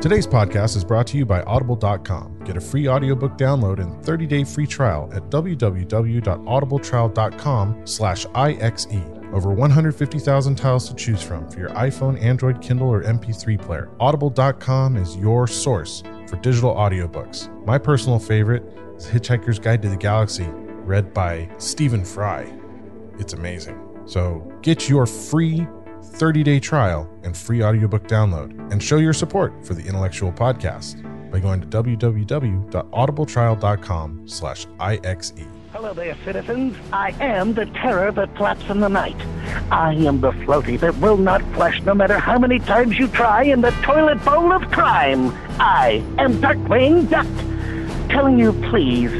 Today's podcast is brought to you by Audible.com. Get a free audiobook download and 30-day free trial at www.audibletrial.com slash IXE. Over 150,000 titles to choose from for your iPhone, Android, Kindle, or MP3 player. Audible.com is your source for digital audiobooks. My personal favorite is Hitchhiker's Guide to the Galaxy, read by Stephen Fry. It's amazing. So get your free 30-day trial and free audiobook download and show your support for the intellexual podcast by going to www.audibletrial.com slash ixe Hello there, citizens. I am the terror that flaps in the night. I am the floaty that will not flush no matter how many times you try in the toilet bowl of crime. I am Darkwing Duck, telling you please,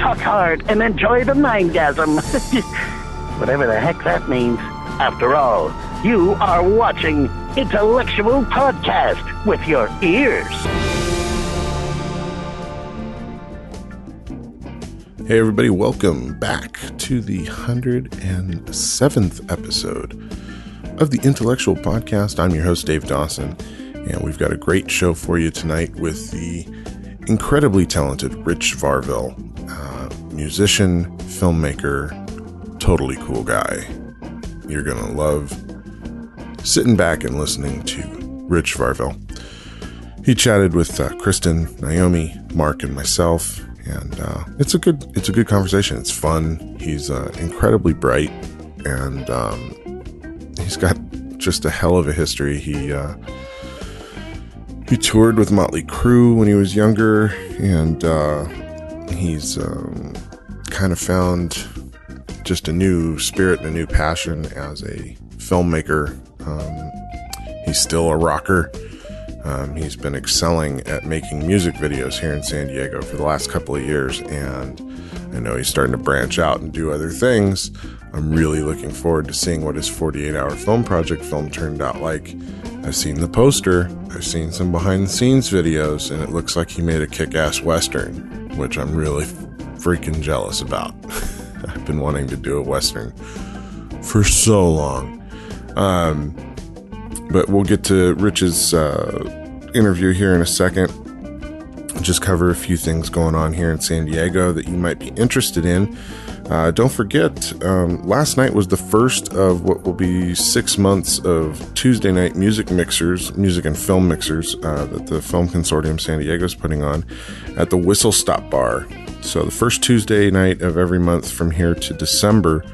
talk hard and enjoy the mindgasm. Whatever the heck that means. After all, you are watching Intellexual Podcast with your ears. Hey, everybody, welcome back to the 107th episode of the Intellexual Podcast. I'm your host, Dave Dawson, and we've got a great show for you tonight with the incredibly talented Rich Varville, uh, musician, filmmaker, totally cool guy. You're going to love sitting back and listening to Rich Varville. He chatted with uh, Kristen, Naomi, Mark, and myself and uh, it's a good it's a good conversation. It's fun. He's uh, incredibly bright, and um, he's got just a hell of a history. He uh, he toured with Motley Crue when he was younger, and uh, he's um, kind of found just a new spirit and a new passion as a filmmaker. Um, he's still a rocker um, he's been excelling at making music videos here in San Diego for the last couple of years, and I know he's starting to branch out and do other things. I'm really looking forward to seeing what his 48 hour film project film turned out like. I've seen the poster, I've seen some behind the scenes videos, and it looks like he made a kick ass Western, which I'm really freaking jealous about. I've been wanting to do a Western for so long. Um, but we'll get to Rich's uh, interview here in a second. Just cover a few things going on here in San Diego that you might be interested in. Uh, don't forget, um, last night was the first of what will be six months of Tuesday night music mixers, music and film mixers uh, that the Film Consortium San Diego is putting on at the Whistle Stop Bar. So, the first Tuesday night of every month from here to December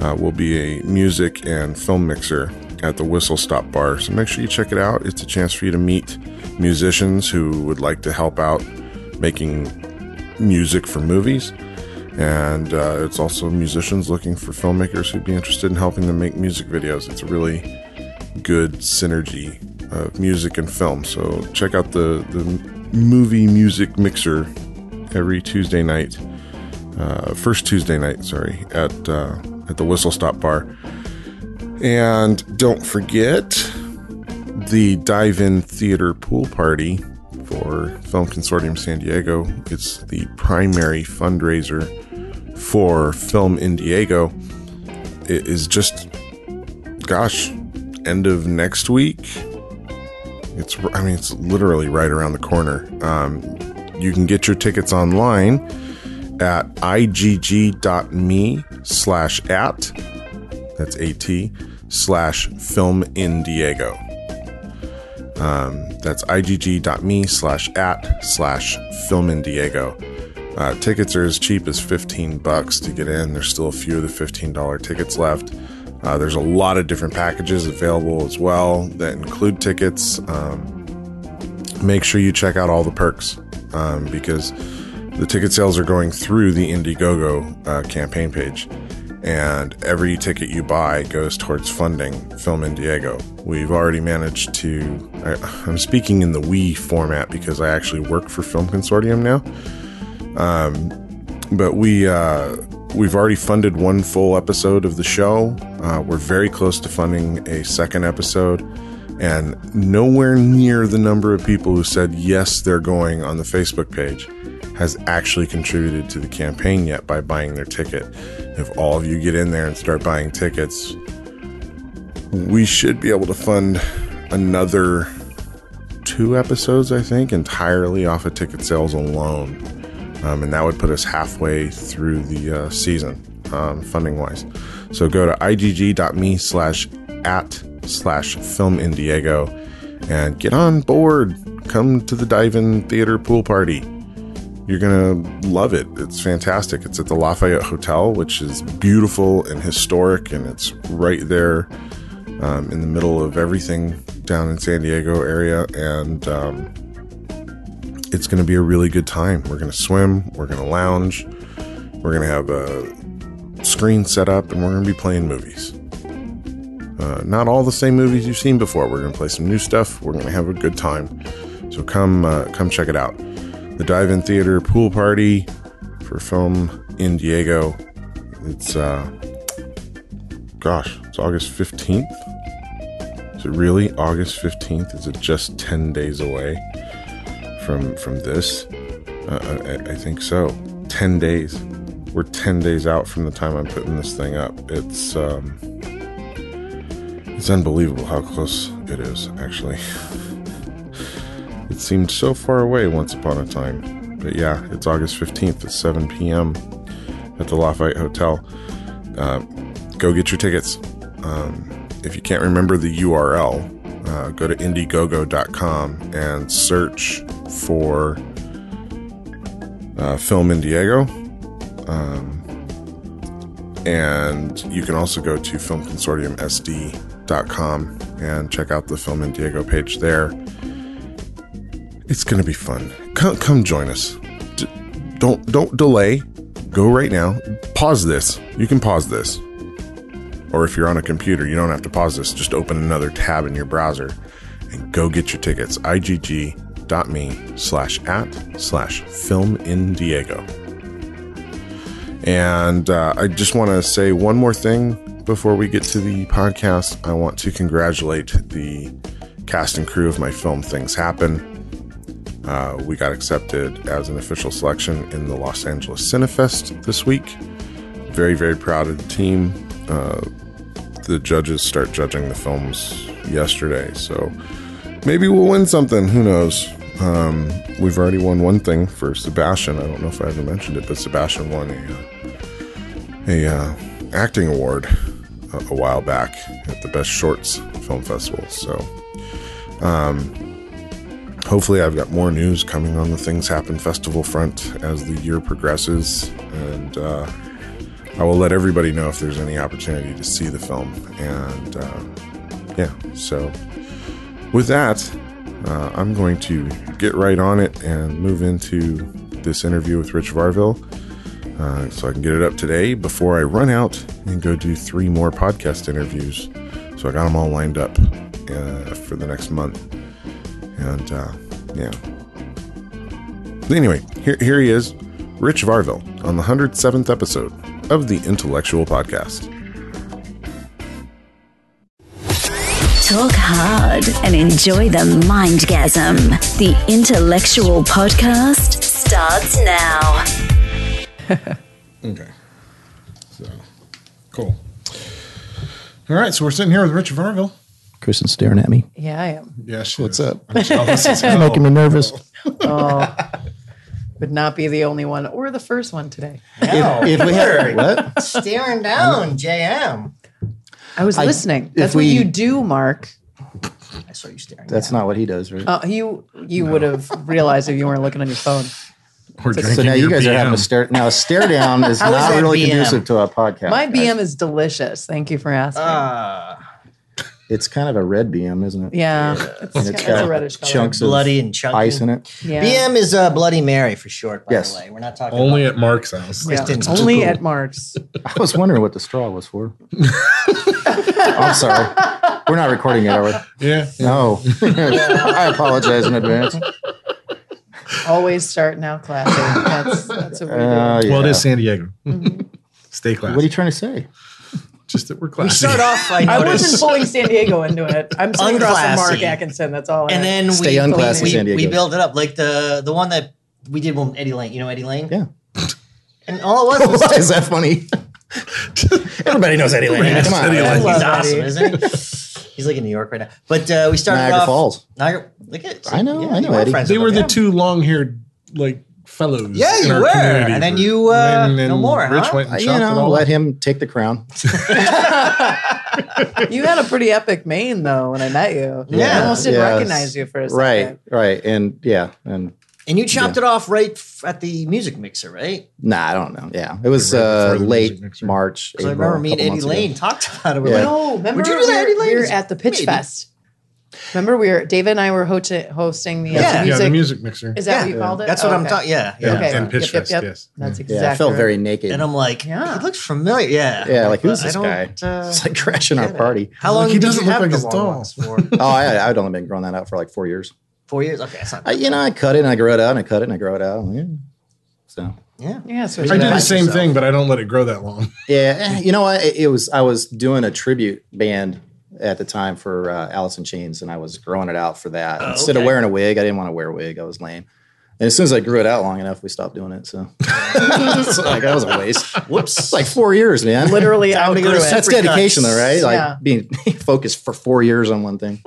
uh, will be a music and film mixer at the Whistle Stop Bar. So make sure you check it out. It's a chance for you to meet musicians who would like to help out making music for movies. And uh, it's also musicians looking for filmmakers who'd be interested in helping them make music videos. It's a really good synergy of music and film. So check out the, the movie music mixer every Tuesday night, uh, first Tuesday night, sorry, at uh, at the Whistle Stop Bar. And don't forget the Dive In Theater Pool Party for Film Consortium San Diego. It's the primary fundraiser for Film in Diego. It is just, gosh, end of next week. It's, I mean, it's literally right around the corner. Um, you can get your tickets online at igg.me slash at that's at slash film in Diego. Um, that's igg.me slash at slash film in Diego. Uh, tickets are as cheap as 15 bucks to get in. There's still a few of the $15 tickets left. Uh, there's a lot of different packages available as well that include tickets. Um, make sure you check out all the perks um, because the ticket sales are going through the Indiegogo uh, campaign page and every ticket you buy goes towards funding Film in Diego. We've already managed to. I, am speaking in the we format because I actually work for Film Consortium now. Um, but we uh, we've already funded one full episode of the show. Uh, we're very close to funding a second episode, and nowhere near the number of people who said yes, they're going on the Facebook page has actually contributed to the campaign yet by buying their ticket. If all of you get in there and start buying tickets, we should be able to fund another two episodes, I think, entirely off of ticket sales alone. Um, and that would put us halfway through the uh, season, um, funding wise. So go to igg.me slash at slash film in Diego and get on board. Come to the Dive-In Theater pool party. You're going to love it. It's fantastic. It's at the Lafayette Hotel, which is beautiful and historic, and it's right there um, in the middle of everything down in San Diego area. And um, it's going to be a really good time. We're going to swim, we're going to lounge, we're going to have a screen set up, and we're going to be playing movies. Uh, not all the same movies you've seen before. We're going to play some new stuff. We're going to have a good time. So come, uh, come check it out. The Dive-In Theater pool party for film in Diego. It's, uh, gosh, it's August 15th. Is it really August 15th? Is it just 10 days away from, from this? Uh, I, I think so. 10 days. We're 10 days out from the time I'm putting this thing up. It's, um, it's unbelievable how close it is, actually. it seemed so far away once upon a time. But yeah, it's August 15th at 7 p.m. at the Lafayette Hotel. Uh, go get your tickets. Um, if you can't remember the URL, uh, go to Indiegogo.com and search for uh, Film in Diego. Um, and you can also go to Film Consortium SD com and check out the Film in Diego page there. It's going to be fun. Come, come join us. D- don't don't delay. Go right now. Pause this. You can pause this. Or if you're on a computer, you don't have to pause this. Just open another tab in your browser and go get your tickets. igg.me slash at slash film in Diego. And uh, I just want to say one more thing before we get to the podcast, I want to congratulate the cast and crew of my film Things Happen. Uh, we got accepted as an official selection in the Los Angeles Cinefest this week. Very, very proud of the team. Uh, the judges start judging the films yesterday, so maybe we'll win something. Who knows? Um, we've already won one thing for Sebastian. I don't know if I ever mentioned it, but Sebastian won a, a uh, acting award a, a while back at the Best Shorts Film Festival. So, um, hopefully, I've got more news coming on the Things Happen Festival front as the year progresses, and uh, I will let everybody know if there's any opportunity to see the film. And uh, yeah, so with that, uh, I'm going to get right on it and move into this interview with Rich Varville uh, so I can get it up today before I run out and go do three more podcast interviews. So I got them all lined up uh, for the next month. And uh, yeah. Anyway, here, here he is, Rich Varville, on the 107th episode of the Intellexual Podcast. Talk hard and enjoy the mindgasm. The Intellexual Podcast starts now. Okay. So, cool. All right. So we're sitting here with Rich Varville. Kristen's staring at me. Yeah, I am. Yeah, she What's is. up? I'm jealous as hell. making me nervous. Oh, would not be the only one or the first one today. No, if we had what? staring down, JM. I was I- listening. if That's what we- you do, Mark. I saw you staring. That's down. not what he does, right? Uh, you you would have realized if you weren't looking on your phone. We're so now you your guys are having BM. a stare. Now a stare down is How is not that really BM? conducive to a podcast. My guys. BM is delicious. Thank you for asking. Ah, It's kind of a red BM, isn't it? yeah, it's, And it's, it's it's got a reddish color. chunks of bloody and chunky. ice in it. Yeah. BM is uh, Bloody Mary for short, by Yes. the way. We're not talking Only about at Mark's house. Yeah, Kristen's only cool. at Mark's. I was wondering what the straw was for. I'm sorry. We're not recording it, are we? Yeah. No. I apologize in advance. Always start now classy. That's that's what we do. Uh, yeah. Well, it is San Diego. Stay classy. What are you trying to say? Just that we're classy. We start off, I I noticed. wasn't pulling San Diego into it. I'm sitting across from Mark Atkinson. That's all. I and then Stay we, unclassy, we, San we, Diego. built it up like the the one that we did with Eddie Lane. You know Eddie Lane? Yeah. And all it was was Why is that funny? Everybody knows Eddie Lane. Come on. Eddie. Lane. he's awesome, isn't he? He's like in New York right now. But uh, we started Niagara off Falls. Niagara. Look at I know, I know, you are Eddie. They were the two long-haired like fellows. Yeah, in you our were. community, And then you, uh, and no more, Rich huh? went and Uh, you chopped it know, all let up. him take the crown. You had a pretty epic mane though when I met you. Yeah. I almost didn't Yes. recognize you for a second. Right, right, and yeah, and And you chopped it off right f- at the music mixer, right? nah, I don't know. Yeah, it was Right uh, late. March. Because I remember me and Eddie months ago. Lane talked about it. We're Yeah. like, No, remember Would you do we that, were, Eddie we were Lane? at the Pitch Maybe. Fest. Remember we were David and I were ho- hosting the, uh, Yeah. Yeah, music. the music mixer. Is that Yeah. what you called it? That's what Oh, I'm okay. talking. Yeah, yeah. Yeah, Okay. and Pitch Yep, yep, Fest, yep. yes. That's Yeah. exactly. Yeah, I felt right. very naked. And I'm like, Yeah. he looks familiar. Yeah, yeah, like But who's this guy? uh, it's like crashing our party. how long Like, he did doesn't you look have like the his long doll. locks for? Oh, I, I'd only been growing that out for like four years. Four years. Okay, that's not. I, you know, I cut it and I grow it out and I cut it and I grow it out. Yeah. So yeah. Yeah, so I do the same yourself. thing, but I don't let it grow that long. yeah, eh, you know what? It, it was I was doing a tribute band at the time for uh, Alice in Chains, and I was growing it out for that Oh, instead of wearing a wig. I didn't want to wear a wig. I was lame. And as soon as I grew it out long enough, we stopped doing it. So, It's like that was a waste. Whoops. It's like four years, man. literally Time to go outgrew. That's Separate dedication, cuts. though, right? Like Yeah. being focused for four years on one thing.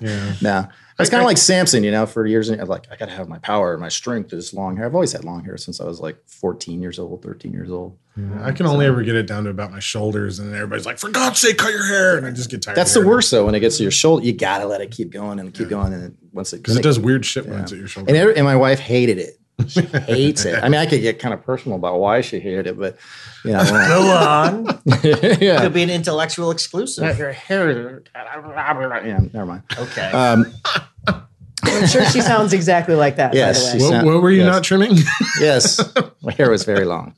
Yeah. No, it's kind of like Samson, you know. For years, and like I got to have my power, my strength is long hair. I've always had long hair since I was like 14 years old, 13 years old. I can only ever get it down to about my shoulders, and everybody's like, "For God's sake, cut your hair!" And I just get tired. That's the worst though. When it gets to your shoulder, you gotta let it keep going and keep going, and once it because it does weird shit when it's at your shoulder. And, every- and my wife hated it. She hates it. I mean, I could get kind of personal about why she hated it, but you know, Go on. yeah. Could be an intellectual exclusive. Your hair, yeah, never mind. Okay. Um, I'm sure she sounds exactly like that. Yes, by the way. what, what were you yes. not trimming? yes, my hair was very long.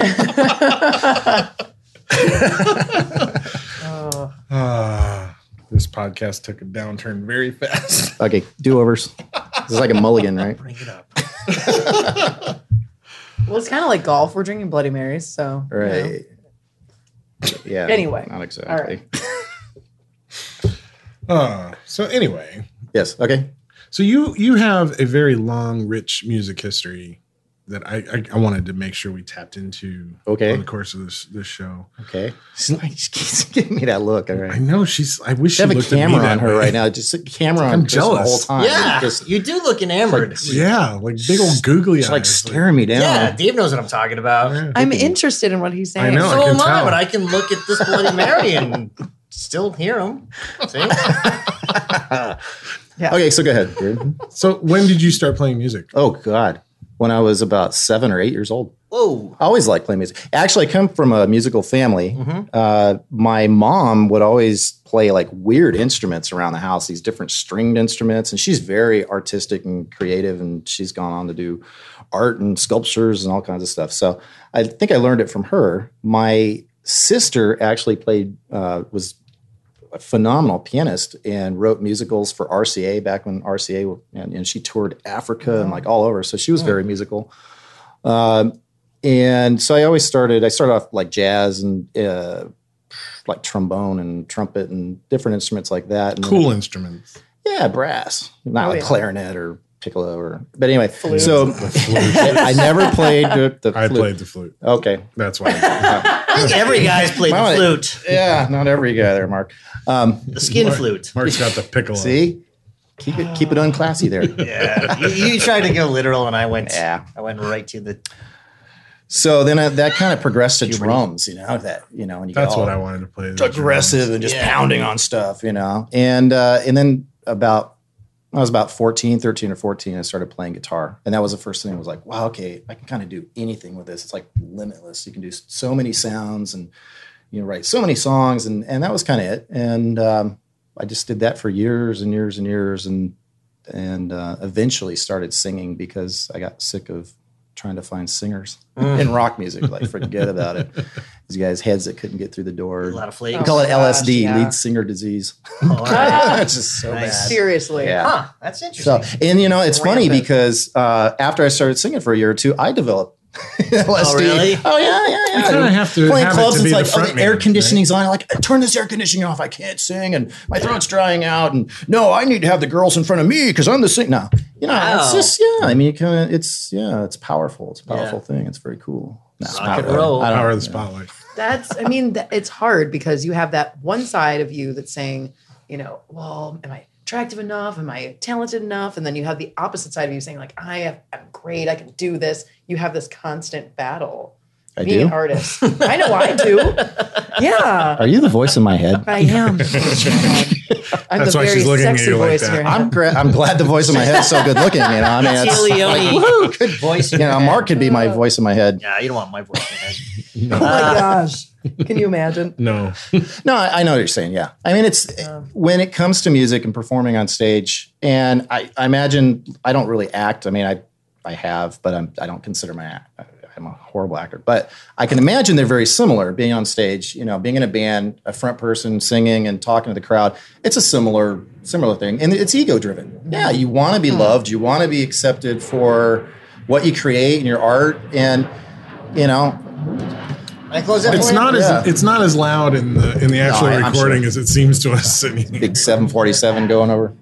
Ah, this podcast took a downturn very fast. Okay, do overs. It's like a mulligan, right? Bring it up. Well, it's kind of like golf. We're drinking Bloody Marys, so you know. Right. Yeah. Anyway, not exactly. right. Uh, so anyway, Yes. Okay. so you you have a very long, rich music history that I I, I wanted to make sure we tapped into. Okay. on the course of this this show. Okay. She's like, she keeps giving me that look. All I know she's. I wish She have she a looked at me camera on her way. right now. Just a camera on I'm just the whole time. Yeah, Just you do look enamored. Yeah, like big old googly it's like eyes. staring me down. Yeah, Dave knows what I'm talking about. Yeah. I'm interested in what he's saying. I know. So I can am I, but I can look at this Bloody Mary and still hear him. See? Okay, so go ahead. dude. So when did you start playing music? Oh God, when I was about seven or eight years old. Whoa. I always liked playing music. Actually, I come from a musical family. Uh, my mom would always play like weird instruments around the house, these different stringed instruments, and she's very artistic and creative, and she's gone on to do art and sculptures and all kinds of stuff. So I think I learned it from her. My sister actually played uh, was a phenomenal pianist and wrote musicals for RCA back when RCA and, and she toured Africa and like all over. So she was very musical. Um, and so I always started. I started off like jazz and uh, like trombone and trumpet and different instruments like that. And then- Cool instruments. yeah, brass, not Oh, like yeah. clarinet or piccolo or. But anyway, so I never played the, the I flute. played the flute. Okay, That's why. I think every guy's played the flute. yeah, not every guy there, Mark. Um, The skin flute. Mark's got the piccolo. see, keep it keep it unclassy there. Yeah. you, you tried to go literal and I went Yeah. I went right to the So then I, that kind of progressed to drums, you know, that, you know, and you That's get what all I wanted to play. aggressive drums. and just Yeah. pounding on stuff, you know. And uh, and then about I was about 14, 13 or 14, I started playing guitar. And that was the first thing I was like, wow, okay, I can kind of do anything with this. It's like limitless. You can do so many sounds and you know, write so many songs and and that was kind of it. And um, I just did that for years and years and years and and uh, eventually started singing because I got sick of trying to find singers in rock music. Like, forget about it. These guys' heads that couldn't get through the door. a lot of We flakes. call it Oh, gosh, LSD, yeah. lead singer disease. Oh, all right. It's just so Nice. bad. Seriously. Yeah. Huh, that's So, interesting. and you know, it's funny Rampant. because uh, after I started singing for a year or two, I developed LSD. really? Oh yeah, yeah, yeah. You kinda have to playing have it clubs. to be it's like the oh, front the air man, conditioning's on. Like turn this air conditioning off. I can't sing, and my throat's drying out. And no, I need to have the girls in front of me because I'm the sing. No, you know, it's just yeah. I mean, you kind of it's yeah, it's powerful. It's a powerful Yeah. thing. It's very cool. No, it's Rock and roll. I don't- Power of the spotlight. That's, I mean, th- it's hard because you have that one side of you that's saying, you know, well, am I attractive enough? Am I talented enough? And then you have the opposite side of you saying, like, I am I'm great, I can do this. You have this constant battle. I being do? an artist. I know I do. Yeah. Are you the voice in my head? I am. I'm That's the why very she's looking at sexy you like voice in that. your head. I'm gra- I'm glad the voice in my head is so good looking. You know, I mean, it's, Tia Leone, good voice. in you your know, head. Mark could be my voice in my head. Yeah, you don't want my voice in your head. oh my uh, gosh. Can you imagine? No. No, I, I know what you're saying. Yeah, I mean, it's when it comes to music and performing on stage, and I, I imagine I don't really act. I mean, I I have, but I'm I don't consider my act. I'm a horrible actor, but I can imagine they're very similar. Being on stage, you know, being in a band, a front person singing and talking to the crowd, it's a similar similar thing, and it's ego driven. Yeah, you want to be hmm. loved, you want to be accepted for what you create and your art, and you know, I close that It's for you? not as it's not as loud in the in the actual I- I'm recording sure. as it seems to us sitting here. big 747 going over.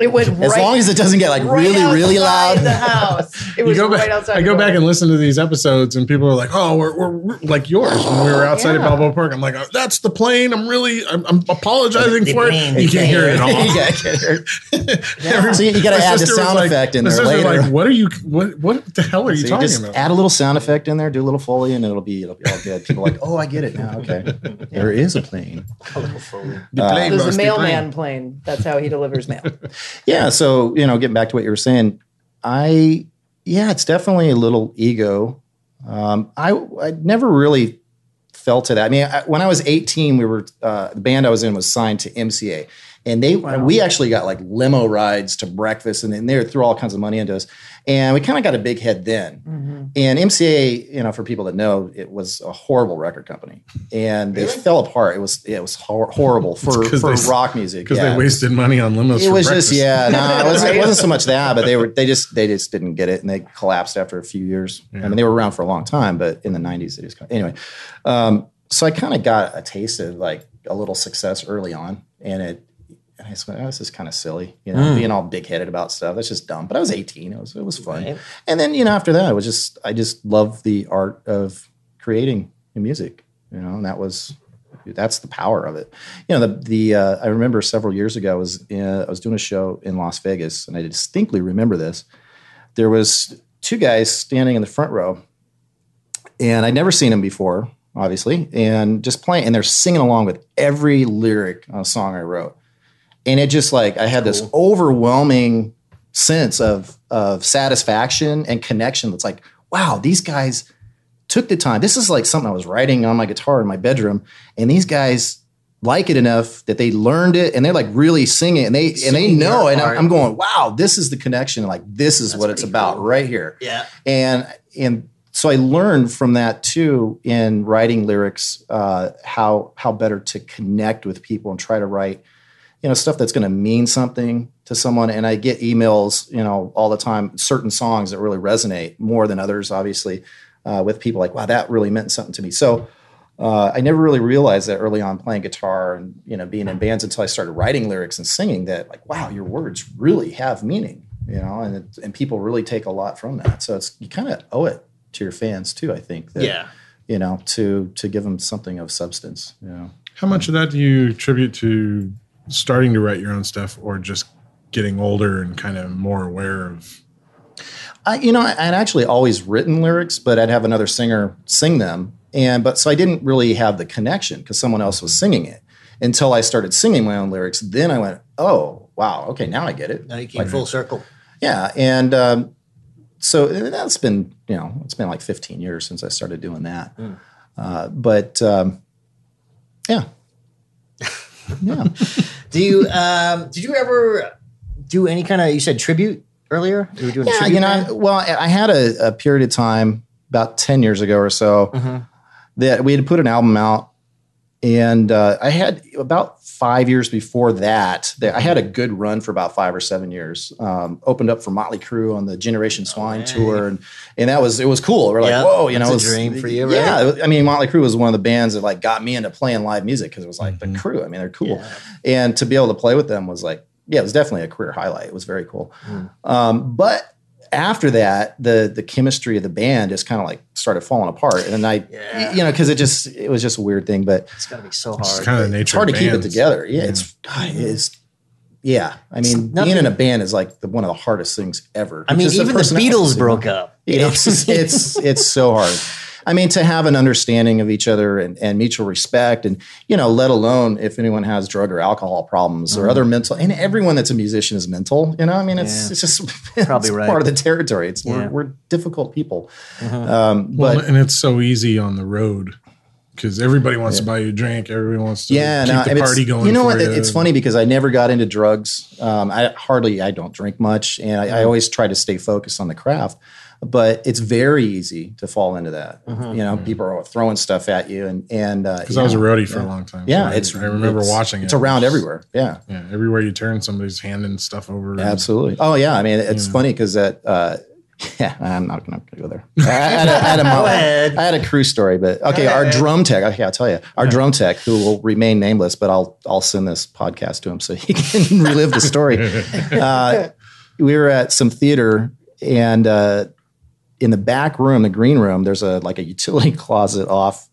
It went As right, long as it doesn't get like right really, really outside loud. The house. It You was go right back. outside. I go back and listen to these episodes, and people are like, "Oh, we're, we're, we're like yours when we were outside of Yeah. Balboa Park." I'm like, oh, "That's the plane. I'm really, I'm, I'm apologizing for it. You can't hear it at all." yeah, I can't hear it. Every- So you gotta add the sound like- effect in there later. Like, what are you? What what the hell are you So talking just about? add a little sound effect in there, do a little foley, and it'll be it'll be all good. People are like, oh, I get it now. Okay, there is a plane. A little foley. The plane There's a be mailman plane. That's how he delivers mail. Yeah. So you know, getting back to what you were saying, I yeah, it's definitely a little ego. Um, I I never really felt it. I mean, I, when I was 18, we were uh, the band I was in was signed to MCA, and they we actually got like limo rides to breakfast, and then they threw all kinds of money into us, and we kind of got a big head then. And MCA, you know, for people that know, it was a horrible record company, and they fell apart. It was it was hor- horrible for for they- rock music because yeah. they wasted money on limos. It was breakfast. just yeah, no, it wasn't, it wasn't so much that, but they were they just they just didn't get it, and they collapsed after a few years. I mean, they were around for a long time, but in the '90s, they just anyway. Um, so I kind of got a taste of like a little success early on, and it. And I just went, oh, this is kind of silly, you know, being all big headed about stuff. That's just dumb. But I was 18; it was it was fun. Right. And then you know, after that, I was just I just loved the art of creating music, you know, and that was that's the power of it. You know, the the uh, I remember several years ago I was in, I was doing a show in Las Vegas, and I distinctly remember this. There was two guys standing in the front row, and I'd never seen them before, obviously, and just playing, and they're singing along with every lyric on a song I wrote, and it just like I had this overwhelming sense of of satisfaction and connection. That's like, wow, these guys took the time. This is like something I was writing on my guitar in my bedroom, and these guys like it enough that they learned it and they're like really singing and they and they know and I'm. I'm going wow this is the connection like this is what it's about cool. right here Yeah. and and so I learned from that too in writing lyrics uh, how how better to connect with people and try to write you know stuff that's going to mean something to someone. And I get emails you know all the time certain songs that really resonate more than others obviously uh, with people like wow that really meant something to me. So uh, I never really realized that early on playing guitar and you know being in bands until I started writing lyrics and singing that like wow your words really have meaning you know and it, and people really take a lot from that. So it's you kind of owe it to your fans too I think that, Yeah. you know to to give them something of substance you know. How much of that do you attribute to starting to write your own stuff, or just getting older and kind of more aware of? I, you know, I- I'd actually always written lyrics, but I'd have another singer sing them, and but so I didn't really have the connection because someone else was singing it until I started singing my own lyrics. Then I went, oh wow, okay, now I get it. Now you came full circle. Yeah, and um, so that's been you know it's been like 15 years since I started doing that. Uh, but um, yeah, yeah. Do you um did you ever do any kind of you said tribute earlier? You were doing Yeah, tribute you know. I- well, I I had a, a period of time about ten years ago or so Mm-hmm. that we had put an album out, and uh, I had about five years before that. I had a good run for about five or seven years. Um, opened up for Motley Crue on the Generation Swine tour, and and that was it was cool. We're like, Yeah, whoa, you know, that's a it was- dream for you, right? Yeah, I mean, Motley Crue was one of the bands that like got me into playing live music because it was like Mm-hmm. the Crew. I mean, they're cool, and to be able to play with them was like, yeah, it was definitely a career highlight. It was very cool. Mm. Um, but after that, the the chemistry of the band just kind of like started falling apart. And then I, you know, because it just it was just a weird thing, but It's got to be so hard. It's hard. kind of the nature. it's hard to of keep it together. Yeah, it's God, it's yeah. I mean, nothing- being in a band is like the, one of the hardest things ever. I mean, even the personalities, Beatles broke up. You know? It's it's it's so hard. I mean, to have an understanding of each other and, and mutual respect, and you know, let alone if anyone has drug or alcohol problems Mm-hmm. or other mental, and everyone that's a musician is mental. You know, I mean, it's it's just Probably it's right. part of the territory. It's Yeah. we're, we're difficult people, Mm-hmm. um, Well, and it's so easy on the road because everybody wants to buy you a drink. Everybody wants to yeah, keep no, the and it's- party going. You know for what? It's funny because I never got into drugs. Um, I hardly, I don't drink much, and I. I always try to stay focused on the craft. But it's very easy to fall into that. Mm-hmm. You know, people are throwing stuff at you, and and uh, Because you I was a roadie for yeah. a long time. Yeah, so it's. I remember it's- watching it. It's around everywhere. Yeah, Yeah, everywhere you turn, somebody's handing stuff over. absolutely. Oh yeah, I mean, it's funny because that. Uh, yeah, I'm not going to go there. I had a, I had a. I had a crew story, but okay, our drum tech. Okay, I'll tell you, our drum tech, who will remain nameless, but I'll I'll send this podcast to him so he can relive the story. Uh, we were at some theater, and uh, in the back room, the green room, there's a like a utility closet off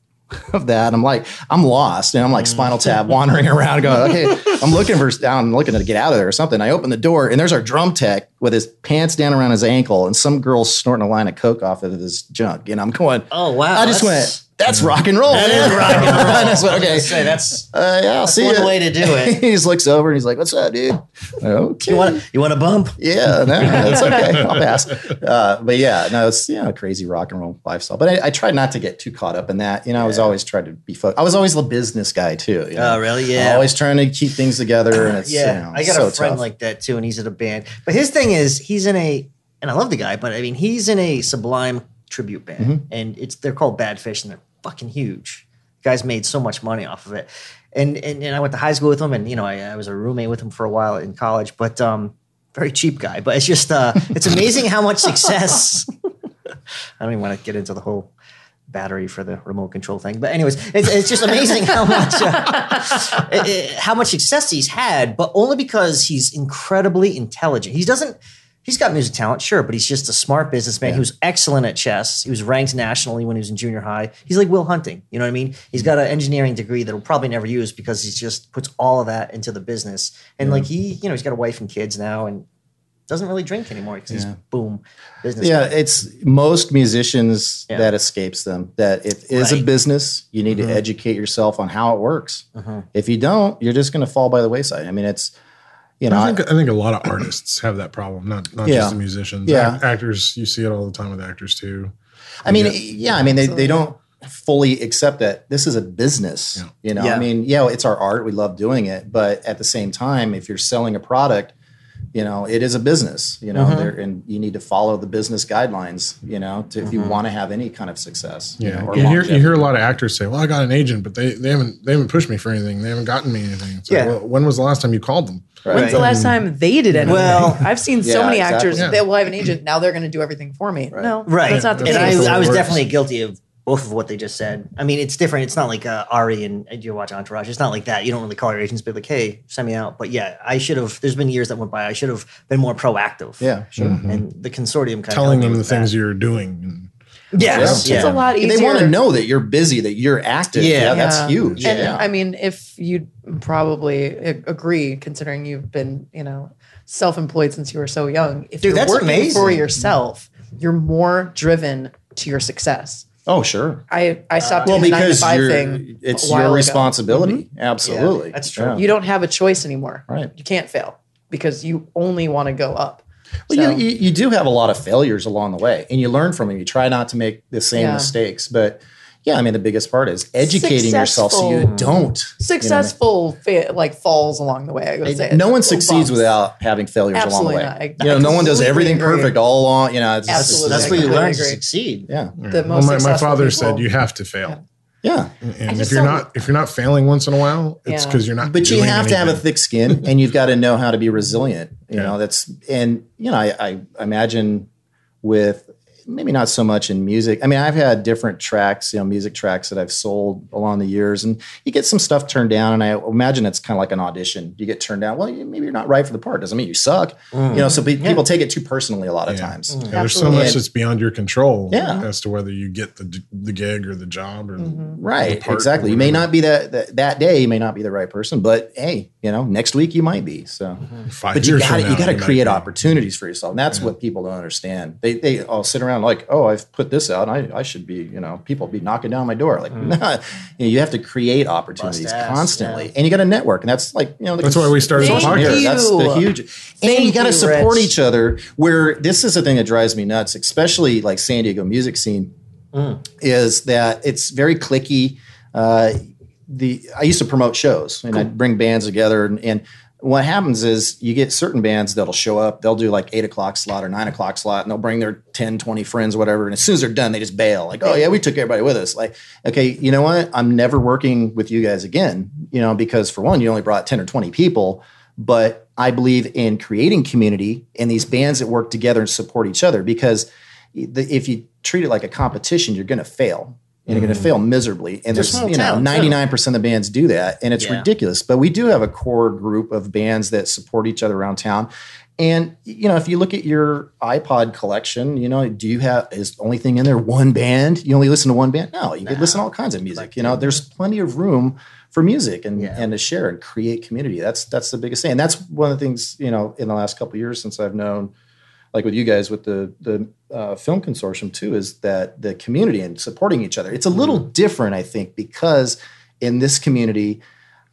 of that. I'm like, I'm lost, and I'm like mm. Spinal Tap wandering around, going, okay, I'm looking for, I'm looking to get out of there or something. I open the door, and there's our drum tech with his pants down around his ankle, and some girl snorting a line of coke off of his junk, and I'm going, Oh wow! I just went, that's rock and roll. That man." is rock and roll. I was okay, say that's uh, yeah, I'll that's see one ya." way to do it. he just looks over and he's like, "What's up, dude?" Okay. You want you want a bump? Yeah, no, that's okay. I'll pass. Uh, but yeah, no, it's you know crazy rock and roll lifestyle. But I, I tried not to get too caught up in that. You know, I was always trying to be. Fo- I was always the business guy too. you know? Oh, really? Yeah. Always trying to keep things together, and it's yeah, you know, I got so a friend tough. like that too, and he's in a band. But his thing is, he's in a, and I love the guy, but I mean, he's in a Sublime tribute band, Mm-hmm. and it's they're called Badfish, and they're fucking huge. guys made so much money off of it, and and, and I went to high school with him, and you know, I, I was a roommate with him for a while in college, but um, very cheap guy. But it's just, uh, it's amazing how much success. I don't even want to get into the whole battery for the remote control thing. But anyways, it's, it's just amazing how much uh, it- it- how much success he's had, but only because he's incredibly intelligent. He doesn't. He's got music talent, sure, but he's just a smart businessman who's excellent at chess. He was ranked nationally when he was in junior high. He's like Will Hunting, you know what I mean? He's got an engineering degree that he'll probably never use because he just puts all of that into the business. And like he, you know, he's got a wife and kids now, and doesn't really drink anymore because he's boom business. Yeah, guy. it's most musicians Yeah. that escapes them. That it is a business. You need Mm-hmm. to educate yourself on how it works. Mm-hmm. If you don't, you're just going to fall by the wayside. I mean, it's you know, I I- think I think a lot of artists have that problem, not not Yeah. just the musicians. Yeah. Ac- actors, you see it all the time with actors too. I mean, yeah, I mean, they, they don't fully accept that this is a business. You know, Yeah. I mean, yeah, it's our art. We love doing it. But at the same time, if you're selling a product, you know, it is a business, you know, Mm-hmm. and you need to follow the business guidelines, you know, to, if you want to have any kind of success. you Yeah, know, you hear you hear a lot of actors say, "Well, I got an agent, but they, they haven't they haven't pushed me for anything. They haven't gotten me anything." It's like, Yeah. well, when was the last time you called them? When's the last time they did anything? Well- I've seen so many exactly. actors Yeah. that will have an agent. Now they're going to do everything for me. No, right. That's not the and case. I, I was definitely guilty of both of what they just said. I mean, it's different. It's not like uh, Ari and uh, you watch Entourage. It's not like that. You don't really call your agents, be like, "Hey, send me out." But yeah, I should have. There's been years that went by. I should have been more proactive. Yeah, sure. And the consortium kind of Telling of them the things you're doing. Yes, Yeah. yeah. It's a lot easier. They want to know that you're busy, that you're active. Yeah. Yeah, that's Yeah. huge. And yeah. I mean, if you probably agree, considering you've been, you know, self-employed since you were so young, if Dude, you're that's working amazing. for yourself, you're more driven to your success. Oh, sure. I I stopped Well, nine to because five you're, thing. it's your responsibility. Mm-hmm. Absolutely. that's true. Yeah. You don't have a choice anymore. Right. You can't fail because you only want to go up. Well, So- you, you, you do have a lot of failures along the way, and you learn from them. You try not to make the same Yeah. mistakes, but yeah, I mean, the biggest part is educating yourself so you don't. Successful fa- like falls along the way. I would say No one succeeds bumps. without having failures Absolutely along the way. not. I- you know, I no one does everything agree. perfect all along. You know, it's just- Absolutely. That's I where you learn to succeed. yeah, The most well, my, my father people- said you have to fail, yeah. and if you're don't- if you're not failing once in a while, it's Yeah. because you're not. But you doing have to have a thick skin, and you've got to know how to be resilient. You Yeah. know, that's and you know, I, I imagine with maybe not so much in music. I mean, I've had different tracks, you know, music tracks that I've sold along the years, and you get some stuff turned down. And I imagine it's kind of like an audition. You get turned down. Well, you, maybe you're not right for the part. Doesn't mean you suck. Mm. You know, so pe- people take it too personally a lot of Yeah. times. Yeah, there's so Absolutely. much that's beyond your control Yeah. as to whether you get the the gig or the job or mm-hmm. Right, part or exactly. You may not be that, that that day. You may not be the right person, but hey, you know, next week you might be. So, mm-hmm. five but you years got to you got to create opportunities for yourself, and that's what people don't understand. They they all sit around like, oh, I've put this out, I, I should be, you know, people be knocking down my door. Like, nah, you, know, you have to create opportunities ass, constantly, yeah. and you got to network, and that's like you know, the That's why we started the Thank podcast. you. That's the huge, and Thank you got to support Rich. each other. Where this is the thing that drives me nuts, especially like San Diego music scene is that it's very clicky. Uh, the I used to promote shows and I'd bring bands together and, and what happens is you get certain bands that'll show up, they'll do like eight o'clock slot or nine o'clock slot, and they'll bring their 10, 20 friends, whatever. And as soon as they're done, they just bail. Like, oh yeah, we took everybody with us. Like, okay, you know what? I'm never working with you guys again, you know, because for one, you only brought 10 or 20 people. But I believe in creating community and these bands that work together and support each other because if you treat it like a competition, you're going to fail. And you're going to fail miserably. And there's, you know, 99% of the bands do that. And it's Yeah. ridiculous. But we do have a core group of bands that support each other around town. And, you know, if you look at your iPod collection, you know, do you have, is the only thing in there one band? You only listen to one band? No, you could listen to all kinds of music. You know, there's plenty of room for music and, Yeah. and to share and create community. That's, that's the biggest thing. And that's one of the things, you know, in the last couple of years since I've known like with you guys with the the uh, film consortium too is that the community and supporting each other it's a little Mm-hmm. different i think because in this community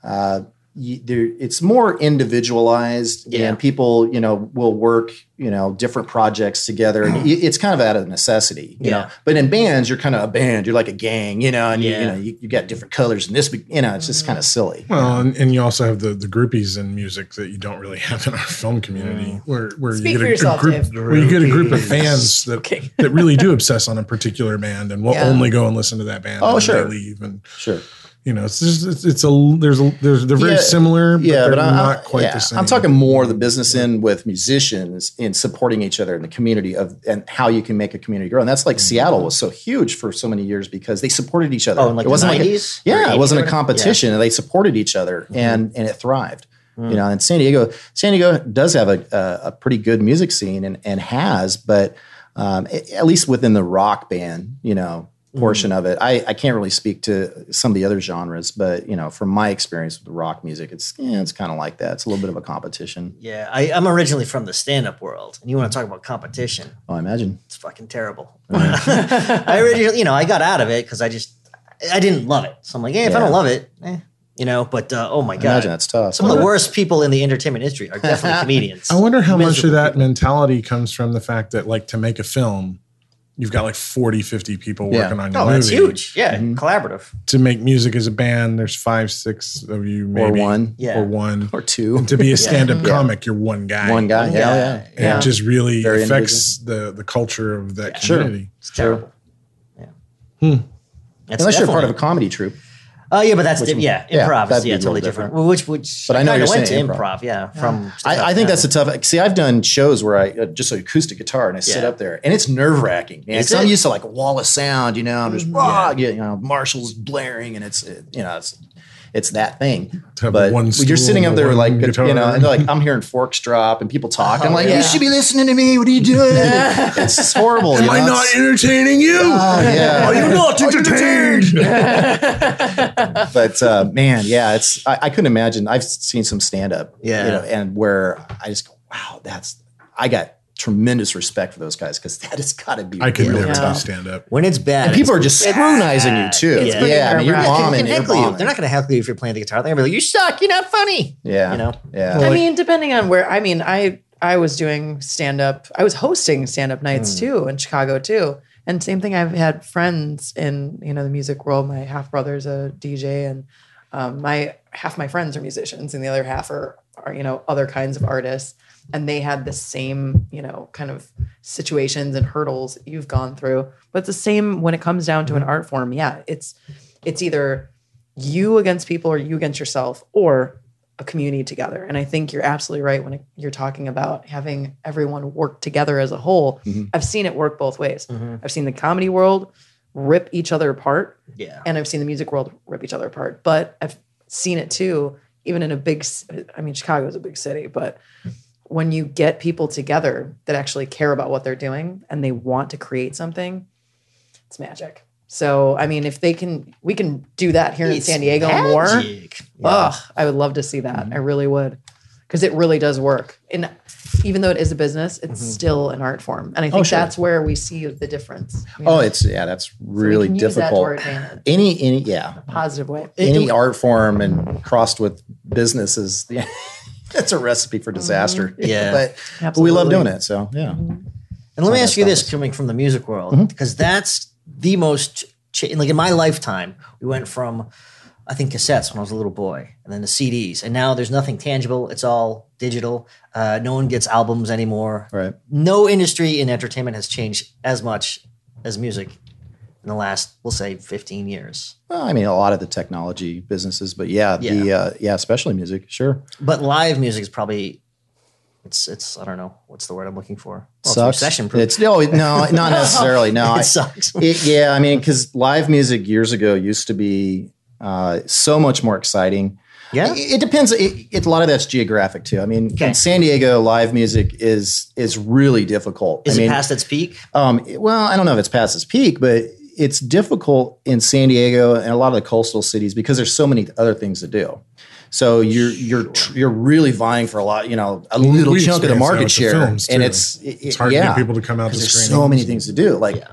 uh, you, there, it's more individualized Yeah. and people you know will work you know different projects together and mm-hmm. it's kind of out of necessity you know but in bands you're kind of a band you're like a gang you know and you, you know you, you got different colors and this you know it's just kind of mm-hmm. silly Well, and, and you also have the the groupies in music that you don't really have in our film community, mm. where where Speak you get a, yourself, a group Dave. where you get a group of fans that Okay. that really do obsess on a particular band and will Yeah. only go and listen to that band. Oh, sure. they leave and sure you know it's just it's, it's a there's a there's they're very Yeah, similar, but yeah, they're but I, not quite yeah, the same. I'm talking more the business end with musicians in supporting each other in the community of and how you can make a community grow. And that's like mm-hmm. Seattle was so huge for so many years because they supported each other. Oh, in like it the wasn't like a- yeah, it wasn't a or- competition, and they supported each other, and and it thrived. You know, and San Diego, San Diego does have a, a, a pretty good music scene and, and has, but um, a- at least within the rock band, you know, portion of it. I, I can't really speak to some of the other genres, but you know, from my experience with rock music, it's yeah, it's kind of like that. It's a little bit of a competition. Yeah, I, I'm originally from the stand-up world, and you want to talk about competition? Oh, I imagine. It's fucking terrible. I originally, you know, I got out of it because I just I didn't love it. So I'm like, hey, if I don't love it, eh, you know. But uh, oh my god, imagine that's tough. some of the worst people in the entertainment industry are definitely comedians. I wonder how much of that people. mentality comes from the fact that like to make a film, you've got like 40, 50 people Yeah. working on your Oh, movie. that's huge. Yeah, Mm-hmm. collaborative. To make music as a band, there's five, six of you, maybe Or one. Yeah. or one. or two. And to be a stand-up comic, you're one guy. One guy. Yeah, yeah. And Yeah. it just really Very affects the the culture of that Sure. community. It's terrible. Yeah. That's Unless you're part of a comedy troupe. Oh yeah, but that's di- yeah, Yeah, improv that'd is yeah totally different. different. Which which But I know you're went to saying improv. improv. Yeah, from I, I think that's a tough. See, I've done shows where I uh, just an acoustic guitar and I sit up there, and it's nerve wracking. Man, 'Cause I'm used to like a wall of sound, you know. I'm Mm-hmm. just raw, you know, Marshall's blaring, and it's it, you know, it's it's that thing. But one you're sitting up there like guitar. you know, and they're like I'm hearing forks drop and people talk. I'm like, yeah. you should be listening to me. What are you doing? it's just horrible. you know? not entertaining you? Oh, yeah. Are you not entertained? but uh, man, yeah, it's I, I couldn't imagine. I've seen some stand up, Yeah. you know, and where I just go, wow, that's I got tremendous respect for those guys because that has got to be. I can really never tough. stand up. when it's bad. People are just scrutinizing you too. It's Yeah, pretty I mean, you're nerve-wracking. bombing. can You're heckle you. bombing. They're not going to heckle you if you're playing the guitar. They're going to be like, "You suck. You're not funny." Yeah, you know. Yeah, I mean, depending on where, I mean, I I was doing stand up. I was hosting stand up nights Hmm. too in Chicago too. And same thing. I've had friends in you know the music world. My half brother's a DJ, and um, my half my friends are musicians, and the other half are are you know other kinds of artists. And they had the same you know kind of situations and hurdles you've gone through. But it's the same when it comes down to an art form. Yeah, it's it's either you against people or you against yourself, or a community together. And I think you're absolutely right when you're talking about having everyone work together as a whole. Mm-hmm. I've seen it work both ways. Mm-hmm. I've seen the comedy world rip each other apart, Yeah. and I've seen the music world rip each other apart. But I've seen it too, even in a big i mean, Chicago is a big city, but when you get people together that actually care about what they're doing and they want to create something, it's magic. So, I mean, if they can, we can do that here in San Diego more. magic. Ugh, I would love to see that. Mm-hmm. I really would. Because it really does work. And even though it is a business, it's mm-hmm. still an art form. And I oh, think sure. that's where we see the difference. you Oh, it's yeah, that's So we really can use that to our difficult. advantage. Any any yeah, Positive way. any art form and crossed with business is yeah, it's a recipe for disaster. Mm-hmm. Yeah. but, but we love doing it. So yeah, mm-hmm. And let me ask you this, coming from the music world, Mm-hmm. because that's the most cha- like in my lifetime, we went from I think cassettes when I was a little boy, and then the CDs, and now there's nothing tangible. It's all digital. Uh, no one gets albums anymore. right. No industry in entertainment has changed as much as music in the last, we'll say, 15 years. Well, I mean, a lot of the technology businesses, but yeah, the Yeah. uh, yeah, especially music, sure. But live music is probably. It's it's I don't know what's the word I'm looking for. Well, sucks. recession proof. It's no, no, not necessarily. No, I- it sucks. It, yeah, I mean, because live music years ago used to be uh, so much more exciting. Yeah. it, it depends. It, it, a lot of that's geographic too. I mean, Okay. in San Diego, live music is is really difficult. Is I mean, it past its peak? um, well, I don't know if it's past its peak, but it's difficult in San Diego and a lot of the coastal cities because there's so many other things to do. So you're you're tr- you're really vying for a lot, you know, a little we chunk of the market with the share, and it's it- It's hard to yeah, get people to come out to 'cause There's so many things to do. Like I-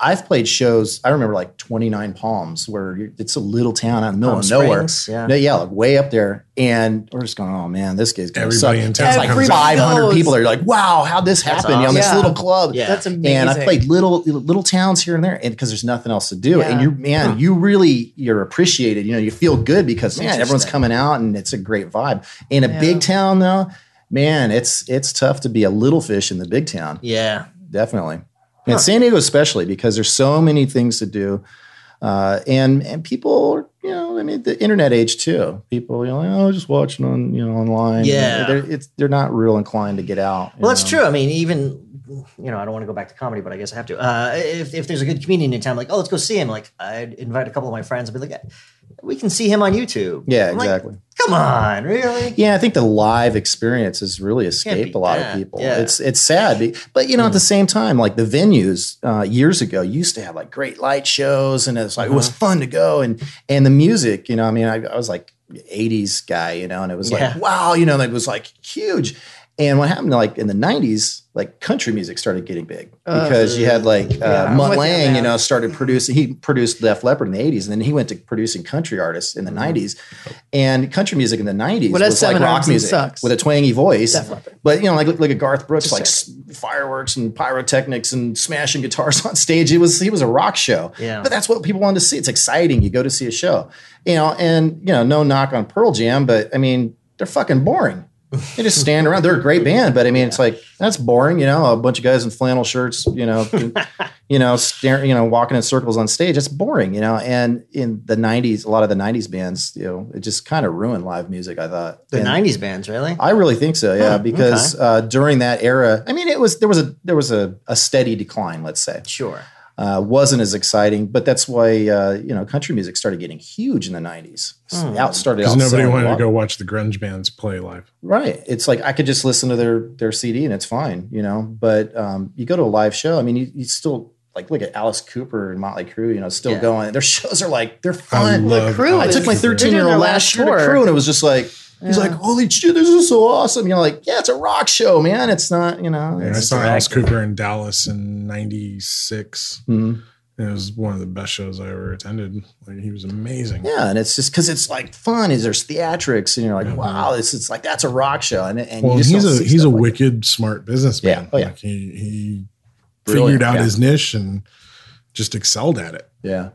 I've played shows. I remember like 29 Palms, where it's a little town out in the middle Palm of nowhere. Springs, yeah. No, yeah, like way up there, and we're just going, oh man, this guy's gonna Everybody suck. in town It's like comes 500 Everybody people. goes. Are like, wow, how'd this happen? You know, in this awesome. little club. Yeah. That's amazing. And I played little little towns here and there, and because there's nothing else to do, and you man, you really you're appreciated. You know, you feel good because man, everyone's coming out, and it's a great vibe. In a Yeah. big town, though, man, it's it's tough to be a little fish in the big town. Yeah. Definitely, and San Diego especially because there's so many things to do, uh, and and people, you know, I mean, the internet age too. People, you know, like, oh, just watching on you know online. Yeah. they're, it's they're not real inclined to get out. Well, that's know? true. I mean, even you know, I don't want to go back to comedy, but I guess I have to. Uh, if if there's a good comedian in town, like, oh, let's go see him. Like, I'd invite a couple of my friends. I'd be like, we can see him on YouTube. Yeah, I'm like, exactly. Come on, really? Yeah, I think the live experience has really escaped a lot that. of people. Yeah. It's it's sad, but you know, at the same time, like the venues uh, years ago used to have like great light shows, and it's like it was Uh-huh. fun to go, and and the music, you know, I mean, I, I was like '80s guy, you know, and it was Yeah. like wow, you know, like, it was like huge. And what happened, like in the '90s, like country music started getting big because you had like uh, Yeah, Mutt Lange, you know, started producing. He produced Def Leppard in the '80s, and then he went to producing country artists in the Mm-hmm. '90s. And country music in the '90s What has was like rock music sucks? with a twangy voice. But you know, like like a Garth Brooks, Just like s- fireworks and pyrotechnics and smashing guitars on stage. It was he was a rock show. Yeah. But that's what people wanted to see. It's exciting. You go to see a show, you know, and you know, no knock on Pearl Jam, but I mean, they're fucking boring. They just stand around. They're a great band, but I mean, it's like that's boring. You know, a bunch of guys in flannel shirts. You know, you know, staring. You know, walking in circles on stage. It's boring. You know, and in the '90s, a lot of the '90s bands, you know, it just kind of ruined live music. I thought The And- '90s bands, really? I really think so, yeah, Huh, because uh, during that era, I mean, it was there was a there was a, a steady decline, let's say, Sure. Uh, wasn't as exciting, but that's why uh, you know country music started getting huge in the '90s. Hmm. Out started Because nobody wanted to go watch the grunge bands play live. Right, it's like I could just listen to their their CD and it's fine, you know. But um, you go to a live show, I mean, you, you still like look at Alice Cooper and Motley Crue, you know, still Yeah. going. Their shows are like they're I fun. love Crew I took my 13 year old last last year to tour. crew, and it was just like he's Yeah. like, "Holy shit, this is so awesome!" You know, like yeah, it's a rock show, man. It's not, you know, And I it's saw Alice. Cooper in Dallas in '96. Mhm. It was one of the best shows I ever attended. Like he was amazing. yeah, and it's just because it's like fun. Is there's theatrics, and you're like, Mhm. wow, this it's like that's a rock show, and, and Well, you just he's a he's a like wicked smart businessman. Yeah. Oh, yeah. Like he he Brilliant, figured out yeah. his niche and just excelled at it. Yeah.